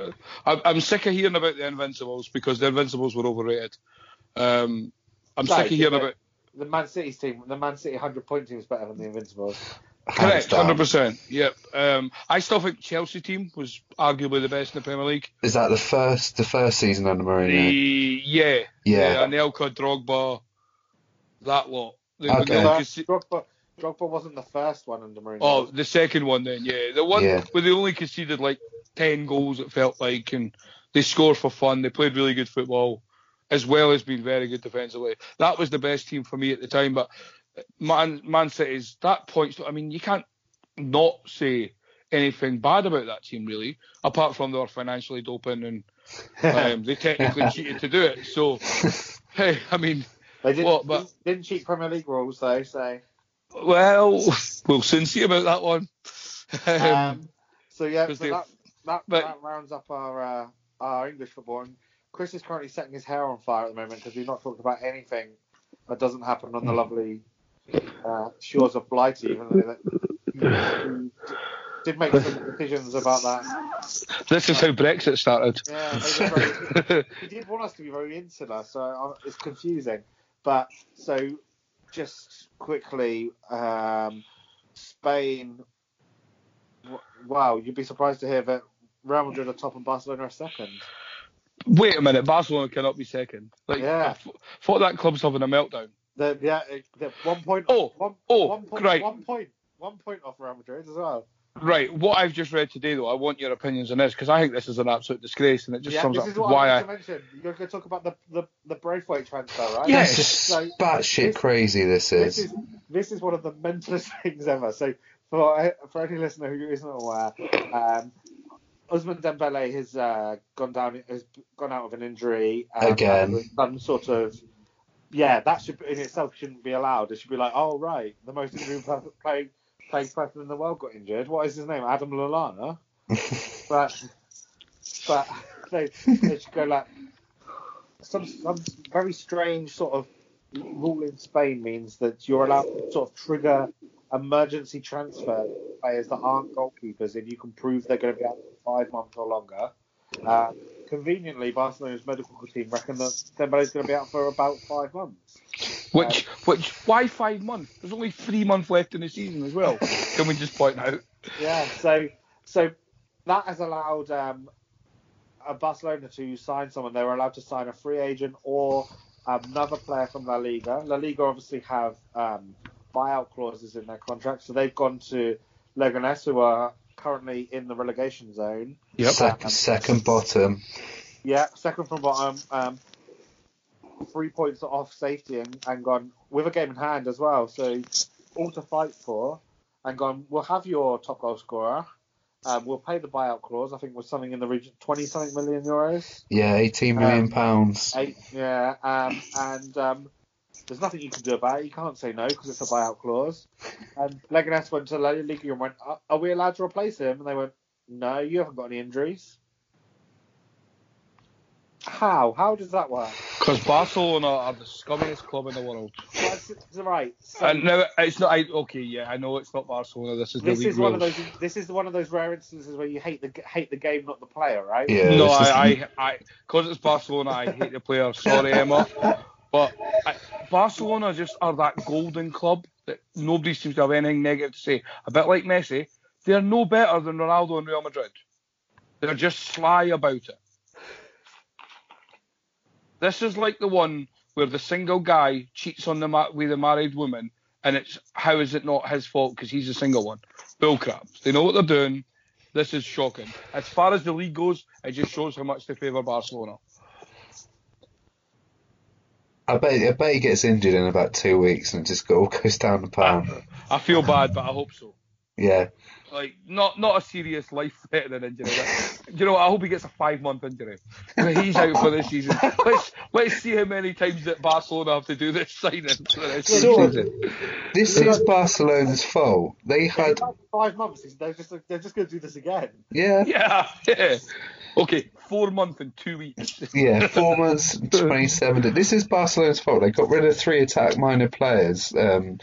I'm I'm sick of hearing about the Invincibles because the Invincibles were overrated. Um, I'm sick of hearing about. The Man City's team, the Man City 100 point team is better than the Invincibles. Hands Correct, hundred percent. Yep. Um, I still think Chelsea team was arguably the best in the Premier League. Is that the first the first season under Mourinho? The Mourinho? yeah, Yeah. Anelka, Drogba, that lot. The, Okay. the, First, the, Drogba, Drogba wasn't the first one under Mourinho. oh, the second one then, yeah, the one Yeah. where they only conceded like ten goals. It felt like, and they scored for fun. They played really good football, as well as being very good defensively. That was the best team for me at the time. But Man Man City's that points. I mean, you can't not say anything bad about that team really, apart from they were financially doping and Um, they technically [LAUGHS] cheated to do it. So, hey, I mean, They didn't, What, but- didn't, cheat Premier League rules though, so. well, we'll soon see about that one. [LAUGHS] Um, Um, so yeah, so they- that that, but- that rounds up our uh, our English football. And Chris is currently setting his hair on fire at the moment because we've not talked about anything that doesn't happen on the lovely uh, shores of Blighty. Even though that did make some decisions about that. this is how Brexit started. Yeah, very, he did want us to be very insular, so uh, it's confusing. But so, just quickly, um, Spain. Wow, you'd be surprised to hear that Real Madrid are top and Barcelona are second. Wait a minute, Barcelona cannot be second. Like, Yeah. I thought that club's having a meltdown. They're, yeah, they're one point. Oh, one, oh, one point, right. one point, one point off Real Madrid as well. Right, what I've just read today, though, I want your opinions on this because I think this is an absolute disgrace, and it just yeah, sums this up is what why I I. to mention. You're going to talk about the the, the Braithwaite transfer, right? Yes. This is So- batshit this- crazy. This this is. is this is one of the mentalist [LAUGHS] things ever. So for for any listener who isn't aware, um, Ousmane Dembele has uh, gone down has gone out of an injury um, Again. Some sort of yeah, that should in itself shouldn't be allowed. It should be like, oh right, the most injured playing playing person in the world got injured. What is his name? Adam Lallana. [LAUGHS] but but [LAUGHS] they, they should go like some some very strange sort of rule in Spain means that you're allowed to sort of trigger emergency transfer players that aren't goalkeepers if you can prove they're going to be out for five months or longer. Uh, conveniently, Barcelona's medical team reckon that Dembele's going to be out for about five months. Which, which, why five months? There's only three months left in the season as well. [LAUGHS] Can we just point out? Yeah, so so that has allowed um, uh, Barcelona to sign someone. They were allowed to sign a free agent or another player from La Liga. La Liga obviously have um, buyout clauses in their contract, so they've gone to Leganés, who are currently in the relegation zone. Yep. Sec- second bottom. Yeah, second from bottom, um, three points off safety and, and gone with a game in hand as well. So all to fight for, and gone. We'll have your top goal scorer. Um, we'll pay the buyout clause. I think was something in the region twenty something million euros. Yeah, 18 million Um, pounds. Eight, yeah, um, and um, there's nothing you can do about it. You can't say no because it's a buyout clause. And Leganes went to La Liga and went, "Are- "Are we allowed to replace him?" And they went, "No, you haven't got any injuries." How? How does that work? Because Barcelona are the scummiest club in the world. Well, it's, it's right. So And now it's not. I, okay, yeah, I know it's not Barcelona. This is the this league is one of those. This is one of those rare instances where you hate the hate the game, not the player, right? Yeah, no, this is- I, I, I, because it's Barcelona, I hate the player. Sorry, Emma, but I, Barcelona just are that golden club that nobody seems to have anything negative to say. A bit like Messi, they're no better than Ronaldo and Real Madrid. They're just sly about it. This is like the one where the single guy cheats on the ma- with a married woman, and it's how is it not his fault because he's a single one? Bullcrap. They know what they're doing. This is shocking. As far as the league goes, it just shows how much they favour Barcelona. I bet, I bet he gets injured in about two weeks and it just all [LAUGHS] goes down the pan. I feel bad, but I hope so. Yeah. Like not not a serious life-threatening [LAUGHS] injury. But, you know, I hope he gets a five-month injury. He's out for this season. [LAUGHS] Let's let's see how many times that Barcelona have to do this signing for the rest of the So- season. This is Barcelona's fault. They had, five months. They're just they're just going to do this again. yeah, Yeah, yeah. Okay, four months and two weeks. yeah, [LAUGHS] four months, 27. days. This is Barcelona's fault. They got rid of three attack-minded players, um,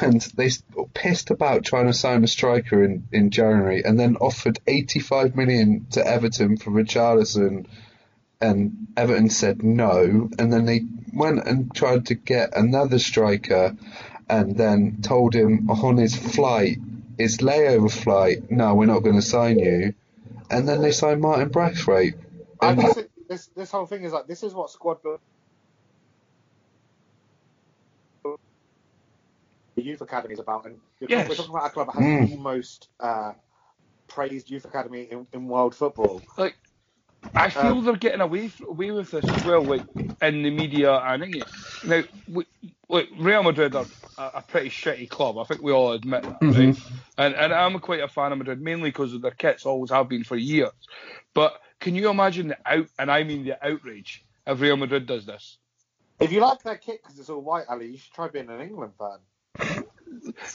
and they pissed about trying to sign a striker in, in January, and then offered 85 million to Everton for Richarlison, and Everton said no, and then they went and tried to get another striker, and then told him oh, on his flight, his layover flight, no, we're not going to sign you, and then they signed Martin Braithwaite. I this this whole thing is like this is what squad building. The youth academy is about, and we're, Yes. we're talking about a club that has Mm. the most uh, praised youth academy in, in world football. Like, I feel they're getting away away with this as well, like in the media and in it. Now, we, like Real Madrid are a, a pretty shitty club. I think we all admit that, right? And and I'm quite a fan of Madrid, mainly because of their kits, always have been for years. But can you imagine the out, and I mean the outrage if Real Madrid does this? If you like their kit because it's all white, Ali, you should try being an England fan.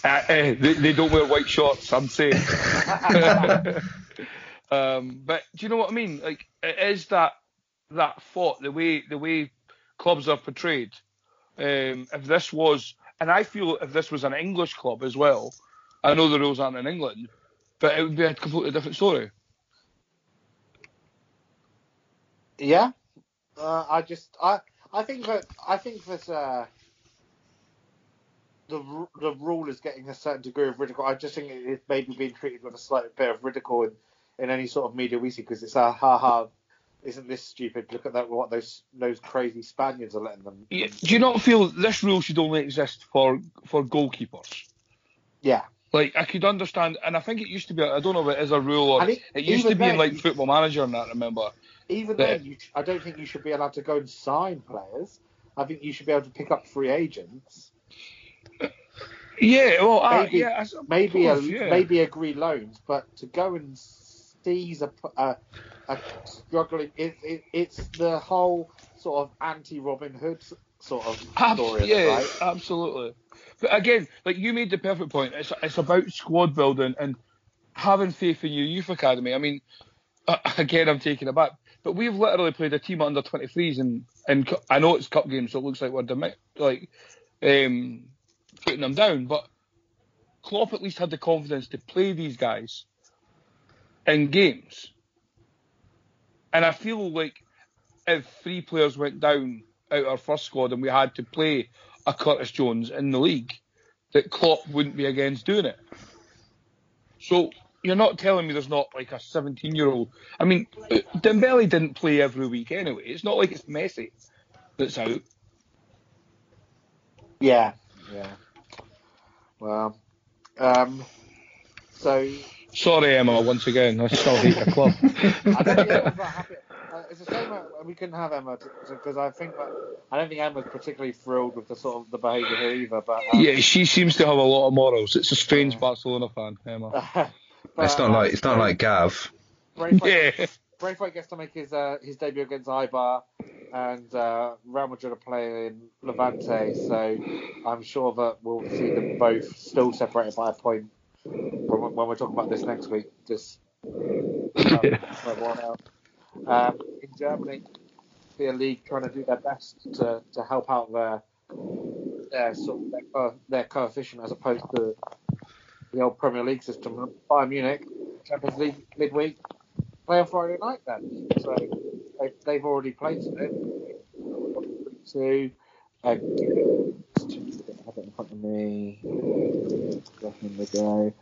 Uh, uh, they, they don't wear white shorts, I'm saying. [LAUGHS] um, but do you know what I mean? Like, it is that that thought, the way the way clubs are portrayed. Um, if this was, and I feel if this was an English club as well, I know the rules aren't in England, but it would be a completely different story. Yeah, uh, I just I I think that I think that uh, the the rule is getting a certain degree of ridicule. I just think it is maybe being treated with a slight bit of ridicule in, in any sort of media we see because it's a ha ha. Isn't this stupid? Look at that! What those those crazy Spaniards are letting them. Yeah, Do you not feel this rule should only exist for for goalkeepers? Yeah, Like I could understand, and I think it used to be. I don't know if it is a rule or it, it- used to be in like you- Football Manager and that. Remember? even Yeah. then, you, I don't think you should be allowed to go and sign players. I think you should be able to pick up free agents, Yeah. Well, uh, Maybe- yeah. Maybe a, yeah. maybe agree loans, but to go and seize a a struggling, it, it, it's the whole sort of anti Robin Hood sort of story, yeah, right? absolutely. But again, like you made the perfect point. It's it's about squad building and having faith in your youth academy. I mean, uh, again, I'm taking it back, but we've literally played a team under 23s, and and I know it's cup games, so it looks like we're demi- like um, putting them down. But Klopp at least had the confidence to play these guys in games, and I feel like if three players went down out our first squad and we had to play a Curtis Jones in the league, that Klopp wouldn't be against doing it. So you're not telling me there's not like a 17 year old. I mean, Dembele didn't play every week anyway. It's not like it's Messi that's out. Yeah, yeah. Well, um, so Sorry, Emma, once again. I still hate the club. I don't think Emma's that happy. Uh, it's a shame we couldn't have Emma because I think that I don't think Emma's particularly thrilled with the sort of the behaviour here either. But um, yeah, she seems to have a lot of morals. It's a strange Barcelona fan, Emma. [LAUGHS] but, It's not uh, like it's not like Gav. Braithwaite, Yeah. Braithwaite gets to make his uh, his debut against Eibar, and uh, Real Madrid are playing Levante, so I'm sure that we'll see them both still separated by a point when, when we're talking about this next week. Just um, else. Um, in Germany, the league trying to do their best to, to help out their their sort of their, co- their coefficient as opposed to the old Premier League system. Bayern Munich, Champions League midweek, play on Friday night then. So they, they've already played today. Two. Uh, have it in front of me. Definitely go.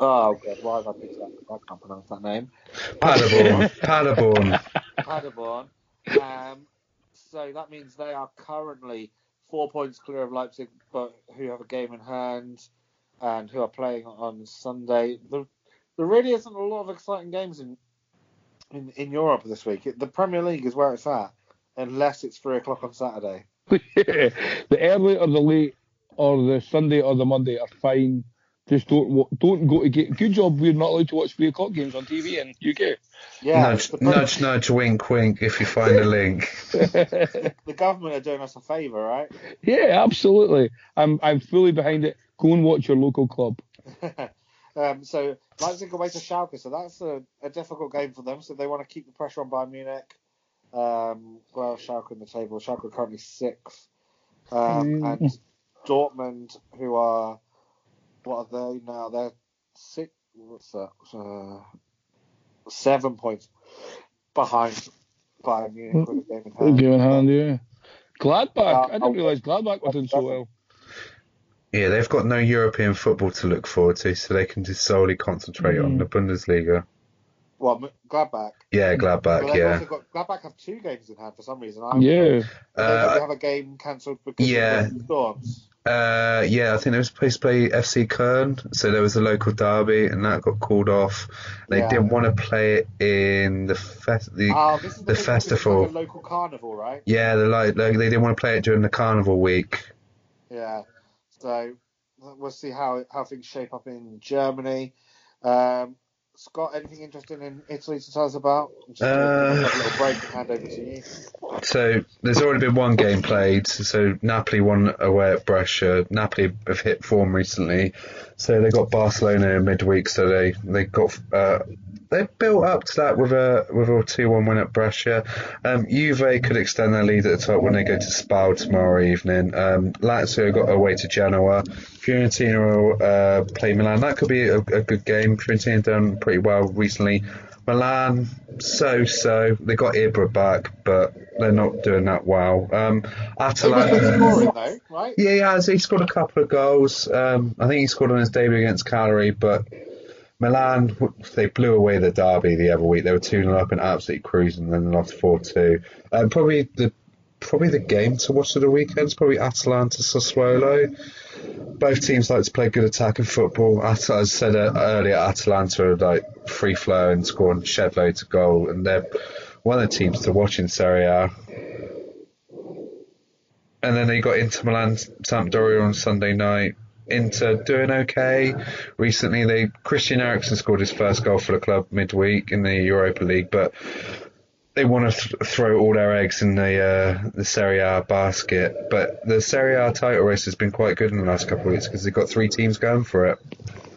Oh god, why have I picked that? I can't pronounce that name. Paderborn. [LAUGHS] Paderborn. Paderborn. Um, so that means they are currently four points clear of Leipzig, but who have a game in hand and who are playing on Sunday. There, there really isn't a lot of exciting games in in, in Europe this week. The Premier League is where it's at, unless it's three o'clock on Saturday. [LAUGHS] the early or the late or the Sunday or the Monday are fine. Just don't don't go to get. Good job. We're not allowed to watch three o'clock games on TV in UK. Yeah, nudge, the, nudge, nudge, wink, wink. If you find a link. [LAUGHS] the government are doing us a favour, right? Yeah, absolutely. I'm I'm fully behind it. Go and watch your local club. [LAUGHS] um, so Leipzig away to Schalke, so that's a, a difficult game for them. So they want to keep the pressure on Bayern Munich. Um, well, Schalke in the table. Schalke are currently sixth, um, Mm. and Dortmund, who are what are they now? They're six. What's that? Uh, seven points behind Bayern Munich with a game in hand. Game in hand, yeah. Gladbach. Uh, I didn't realise Gladbach were doing so well. Yeah, they've got no European football to look forward to, so they can just solely concentrate on Mm. the Bundesliga. Well, M- Gladbach. Yeah, But Gladbach. they've Yeah. also got Gladbach have two games in hand for some reason. I Yeah. They Uh, have a game cancelled because yeah. of the storms. Uh, yeah, I think they were supposed to play FC Köln, so there was a local derby, and that got called off. They Yeah. didn't want to play it in the fest. The, Oh, this is the, the thing, this is festival. like a local carnival, right? yeah, they like like, they didn't want to play it during the carnival week. Yeah. So we'll see how how things shape up in Germany. Um, Scott, anything interesting in Italy to tell us about? Uh, have a little break and hand over to you. So there's already been one game played. So Napoli won away at Brescia. Napoli have hit form recently, so they got Barcelona midweek. So they they got uh, they built up to that with a with a two one win at Brescia. Um, Juve could extend their lead at the top when they go to Spal tomorrow evening. Um, Lazio got away to Genoa. Fiorentina will uh, play Milan. That could be a, a good game. Fiorentina done pretty well recently. Milan, so so. They got Ibra back, but they're not doing that well. Um, Atalanta. scoring though, right? Yeah, he has. He scored a couple of goals. Um, I think he scored on his debut against Cagliari, but Milan, they blew away the derby the other week. They were 2 0 up and absolutely cruising, and then they lost 4 2. Um, probably the probably the game to watch of the weekend is probably Atalanta Sassuolo. Both teams like to play good attacking football. As I said uh, earlier, Atalanta are like free flowing, scoring shed loads of goal, and they're one of the teams to watch in Serie A. And then they got Inter Milan, Sampdoria on Sunday night. Inter doing okay. Recently, they Christian Eriksen scored his first goal for the club midweek in the Europa League, but they want to th- throw all their eggs in the uh, the Serie A basket. But the Serie A title race has been quite good in the last couple of weeks because they've got three teams going for it.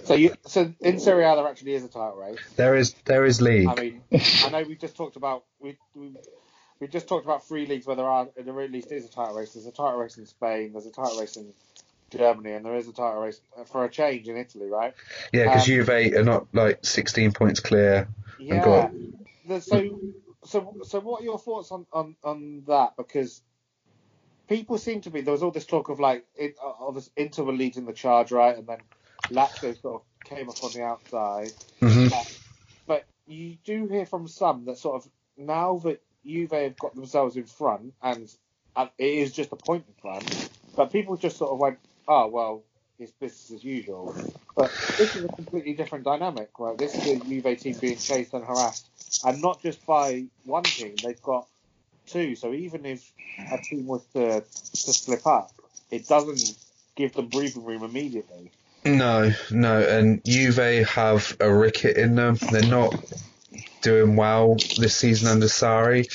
So you, so in Serie A there actually is a title race. There is there is league. I mean, I know we just talked about we we, we just talked about three leagues where there are there at least is a title race. There's a title race in Spain. There's a title race in Germany, and there is a title race uh, for a change in Italy, right? yeah, because um, Juve are not like 16 points clear. Yeah. so so so what are your thoughts on on on that? Because people seem to be there was all this talk of like it, uh, of this Inter were leading the charge, right, and then Lazio sort of came up on the outside. hmm but you do hear from some that sort of now that Juve have got themselves in front and, and it is just a point in front, but people just sort of went, oh well, it's business as usual. But this is a completely different dynamic, right? This is a Juve team being chased and harassed, and not just by one team, they've got two. So even if a team was to to slip up, it doesn't give them breathing room immediately. No, no, and Juve have a ricket in them. They're not doing well this season under Sarri.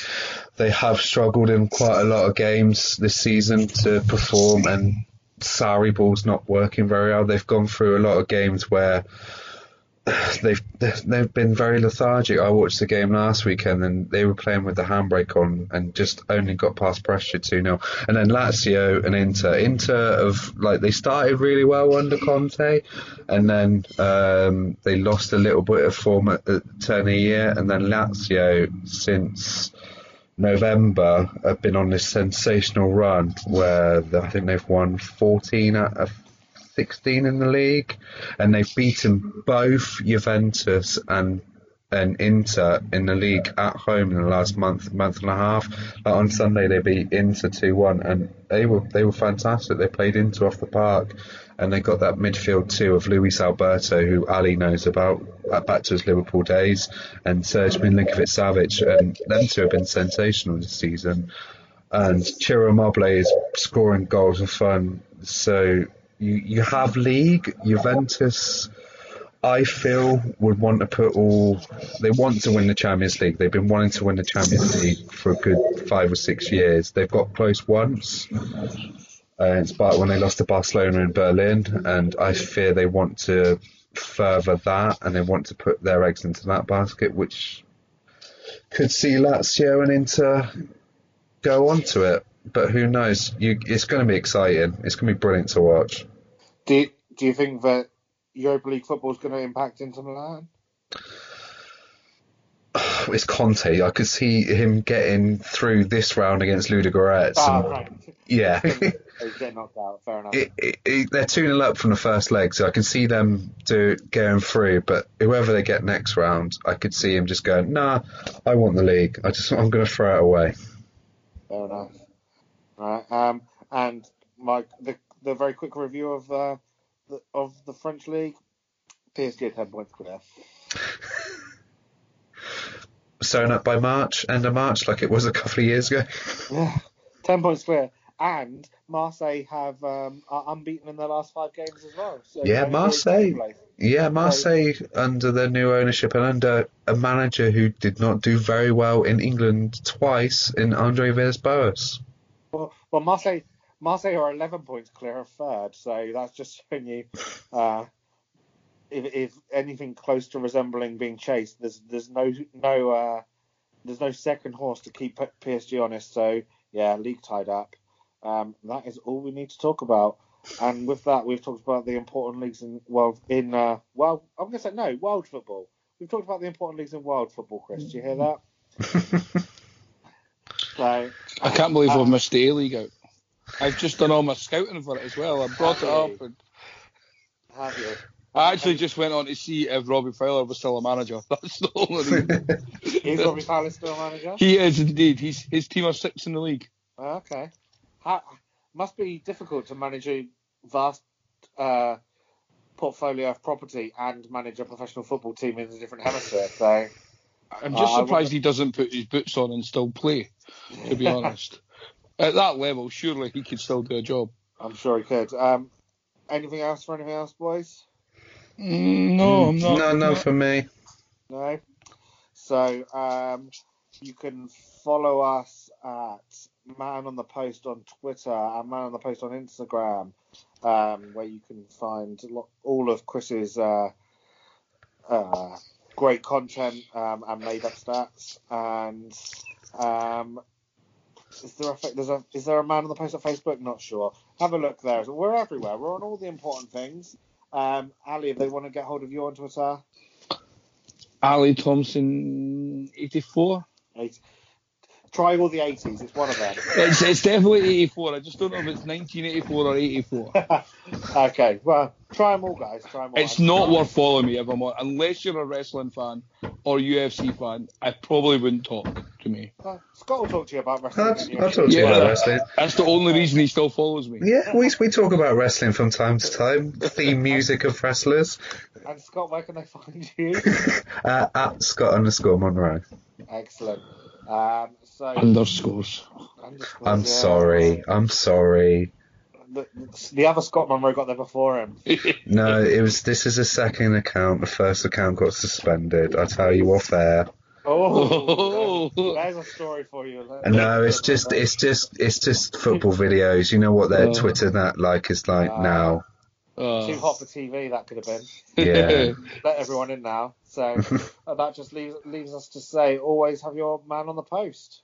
They have struggled in quite a lot of games this season to perform, and Sarri ball's not working very well. They've gone through a lot of games where they've they've been very lethargic. I watched the game last weekend and they were playing with the handbrake on and just only got past pressure 2 0. And then Lazio and Inter. Inter of like they started really well under Conte and then um, they lost a little bit of form at the turn of the year and then Lazio since November have been on this sensational run where the, I think they've won 14 out of 16 in the league, and they've beaten both Juventus and and Inter in the league at home in the last month month and a half. Like on Sunday they beat Inter two one, and they were they were fantastic. They played Inter off the park, and they got that midfield too of Luis Alberto, who Ali knows about uh, back to his Liverpool days, and Serge Milinkovic Savic, and them two have been sensational this season. And Ciro Immobile is scoring goals of fun. So you you have league Juventus. I feel would want to put all they want to win the Champions League. They've been wanting to win the Champions League for a good five or six years. They've got close once. Uh, in spite when they lost to Barcelona in Berlin, and I fear they want to further that, and they want to put their eggs into that basket, which could see Lazio and Inter go onto it. But who knows? You, it's going to be exciting. It's going to be brilliant to watch. Do you, do you think that Europa League football is going to impact Inter Milan? [SIGHS] It's Conte. I could see him getting through this round against Ludogorets. And- right. Yeah. [LAUGHS] Getting [LAUGHS] knocked out. Fair enough. it, it, it, they're 2 0 up from the first leg, so I can see them do going through. But whoever they get next round, I could see him just going, "Nah, I want the league. I just I'm going to throw it away." Fair enough. Right. Um, and Mike, the the very quick review of uh, the, of the French league. PSG ten points clear. [LAUGHS] Sewn up by March, end of March, like it was a couple of years ago. Yeah, ten points clear. and Marseille have um, are unbeaten in their last five games as well. So Yeah, Marseille. Yeah, Marseille under their new ownership and under a manager who did not do very well in England twice in Andre Villas-Boas. Well, well, Marseille, Marseille are 11 points clear of third, so that's just showing you uh, if, if anything close to resembling being chased, there's there's no no uh, there's no second horse to keep PSG honest. So yeah, league tied up. Um, that is all we need to talk about. And with that, we've talked about the important leagues in well in uh, well I'm gonna say no world football. We've talked about the important leagues in world football, Chris. Do you hear that? [LAUGHS] So I can't believe Uh, I've missed the A League out. I've just done all my scouting for it as well. I brought it up, and have you? I actually just went on to see if Robbie Fowler was still a manager. [LAUGHS] That's the only reason. [LAUGHS] Is Robbie Fowler still a manager? he is indeed. He's his team are sixth in the league. Oh, Okay. How, must be difficult to manage a vast uh, portfolio of property and manage a professional football team in a different hemisphere. So, I'm Uh, just I surprised he doesn't put his boots on and still play. To be [LAUGHS] honest, at that level, surely he could still do a job. I'm sure he could. Um, anything else for anything else, boys? Mm, no, I'm not. No, no, for me. No. So um, you can follow us at Man on the Post on Twitter and Man on the Post on Instagram, um, where you can find all of Chris's uh, uh, great content um, and made up stats. And um, is there a there's a is there a Man on the Post on Facebook? Not sure. Have a look there. We're everywhere. We're on all the important things. Um, Ali, if they want to get hold of you on Twitter, Ali Thompson, 84. Eight. Try all the 80s. It's one of them. [LAUGHS] It's, it's definitely 84. I just don't know if it's 1984 or 84. [LAUGHS] okay, well, try them all, guys. Try them all. It's not worth following me if I'm on, unless you're a wrestling fan or UFC fan. I probably wouldn't talk to me. Uh, Scott will talk to you about wrestling. I'll, I'll talk to you Yeah. about wrestling. That's the only reason he still follows me. Yeah, we, we talk about wrestling from time to time. Theme music of wrestlers. And Scott, where can they find you? [LAUGHS] Uh, at Scott underscore Monroe. Excellent. Um, so Underscores. underscore, I'm yeah. sorry. I'm sorry. The, the other Scott Monroe got there before him. [LAUGHS] No, it was. This is a second account. The first account got suspended. I tell you off air. Oh, [LAUGHS] [LAUGHS] there's a story for you. And no, it's just, it's just, it's just football videos. You know what their Oh. Twitter that like is like Ah. now. Uh, too hot for TV. That could have been. Yeah. [LAUGHS] Let everyone in now. So [LAUGHS] uh, that just leaves leaves us to say, always have your man on the post.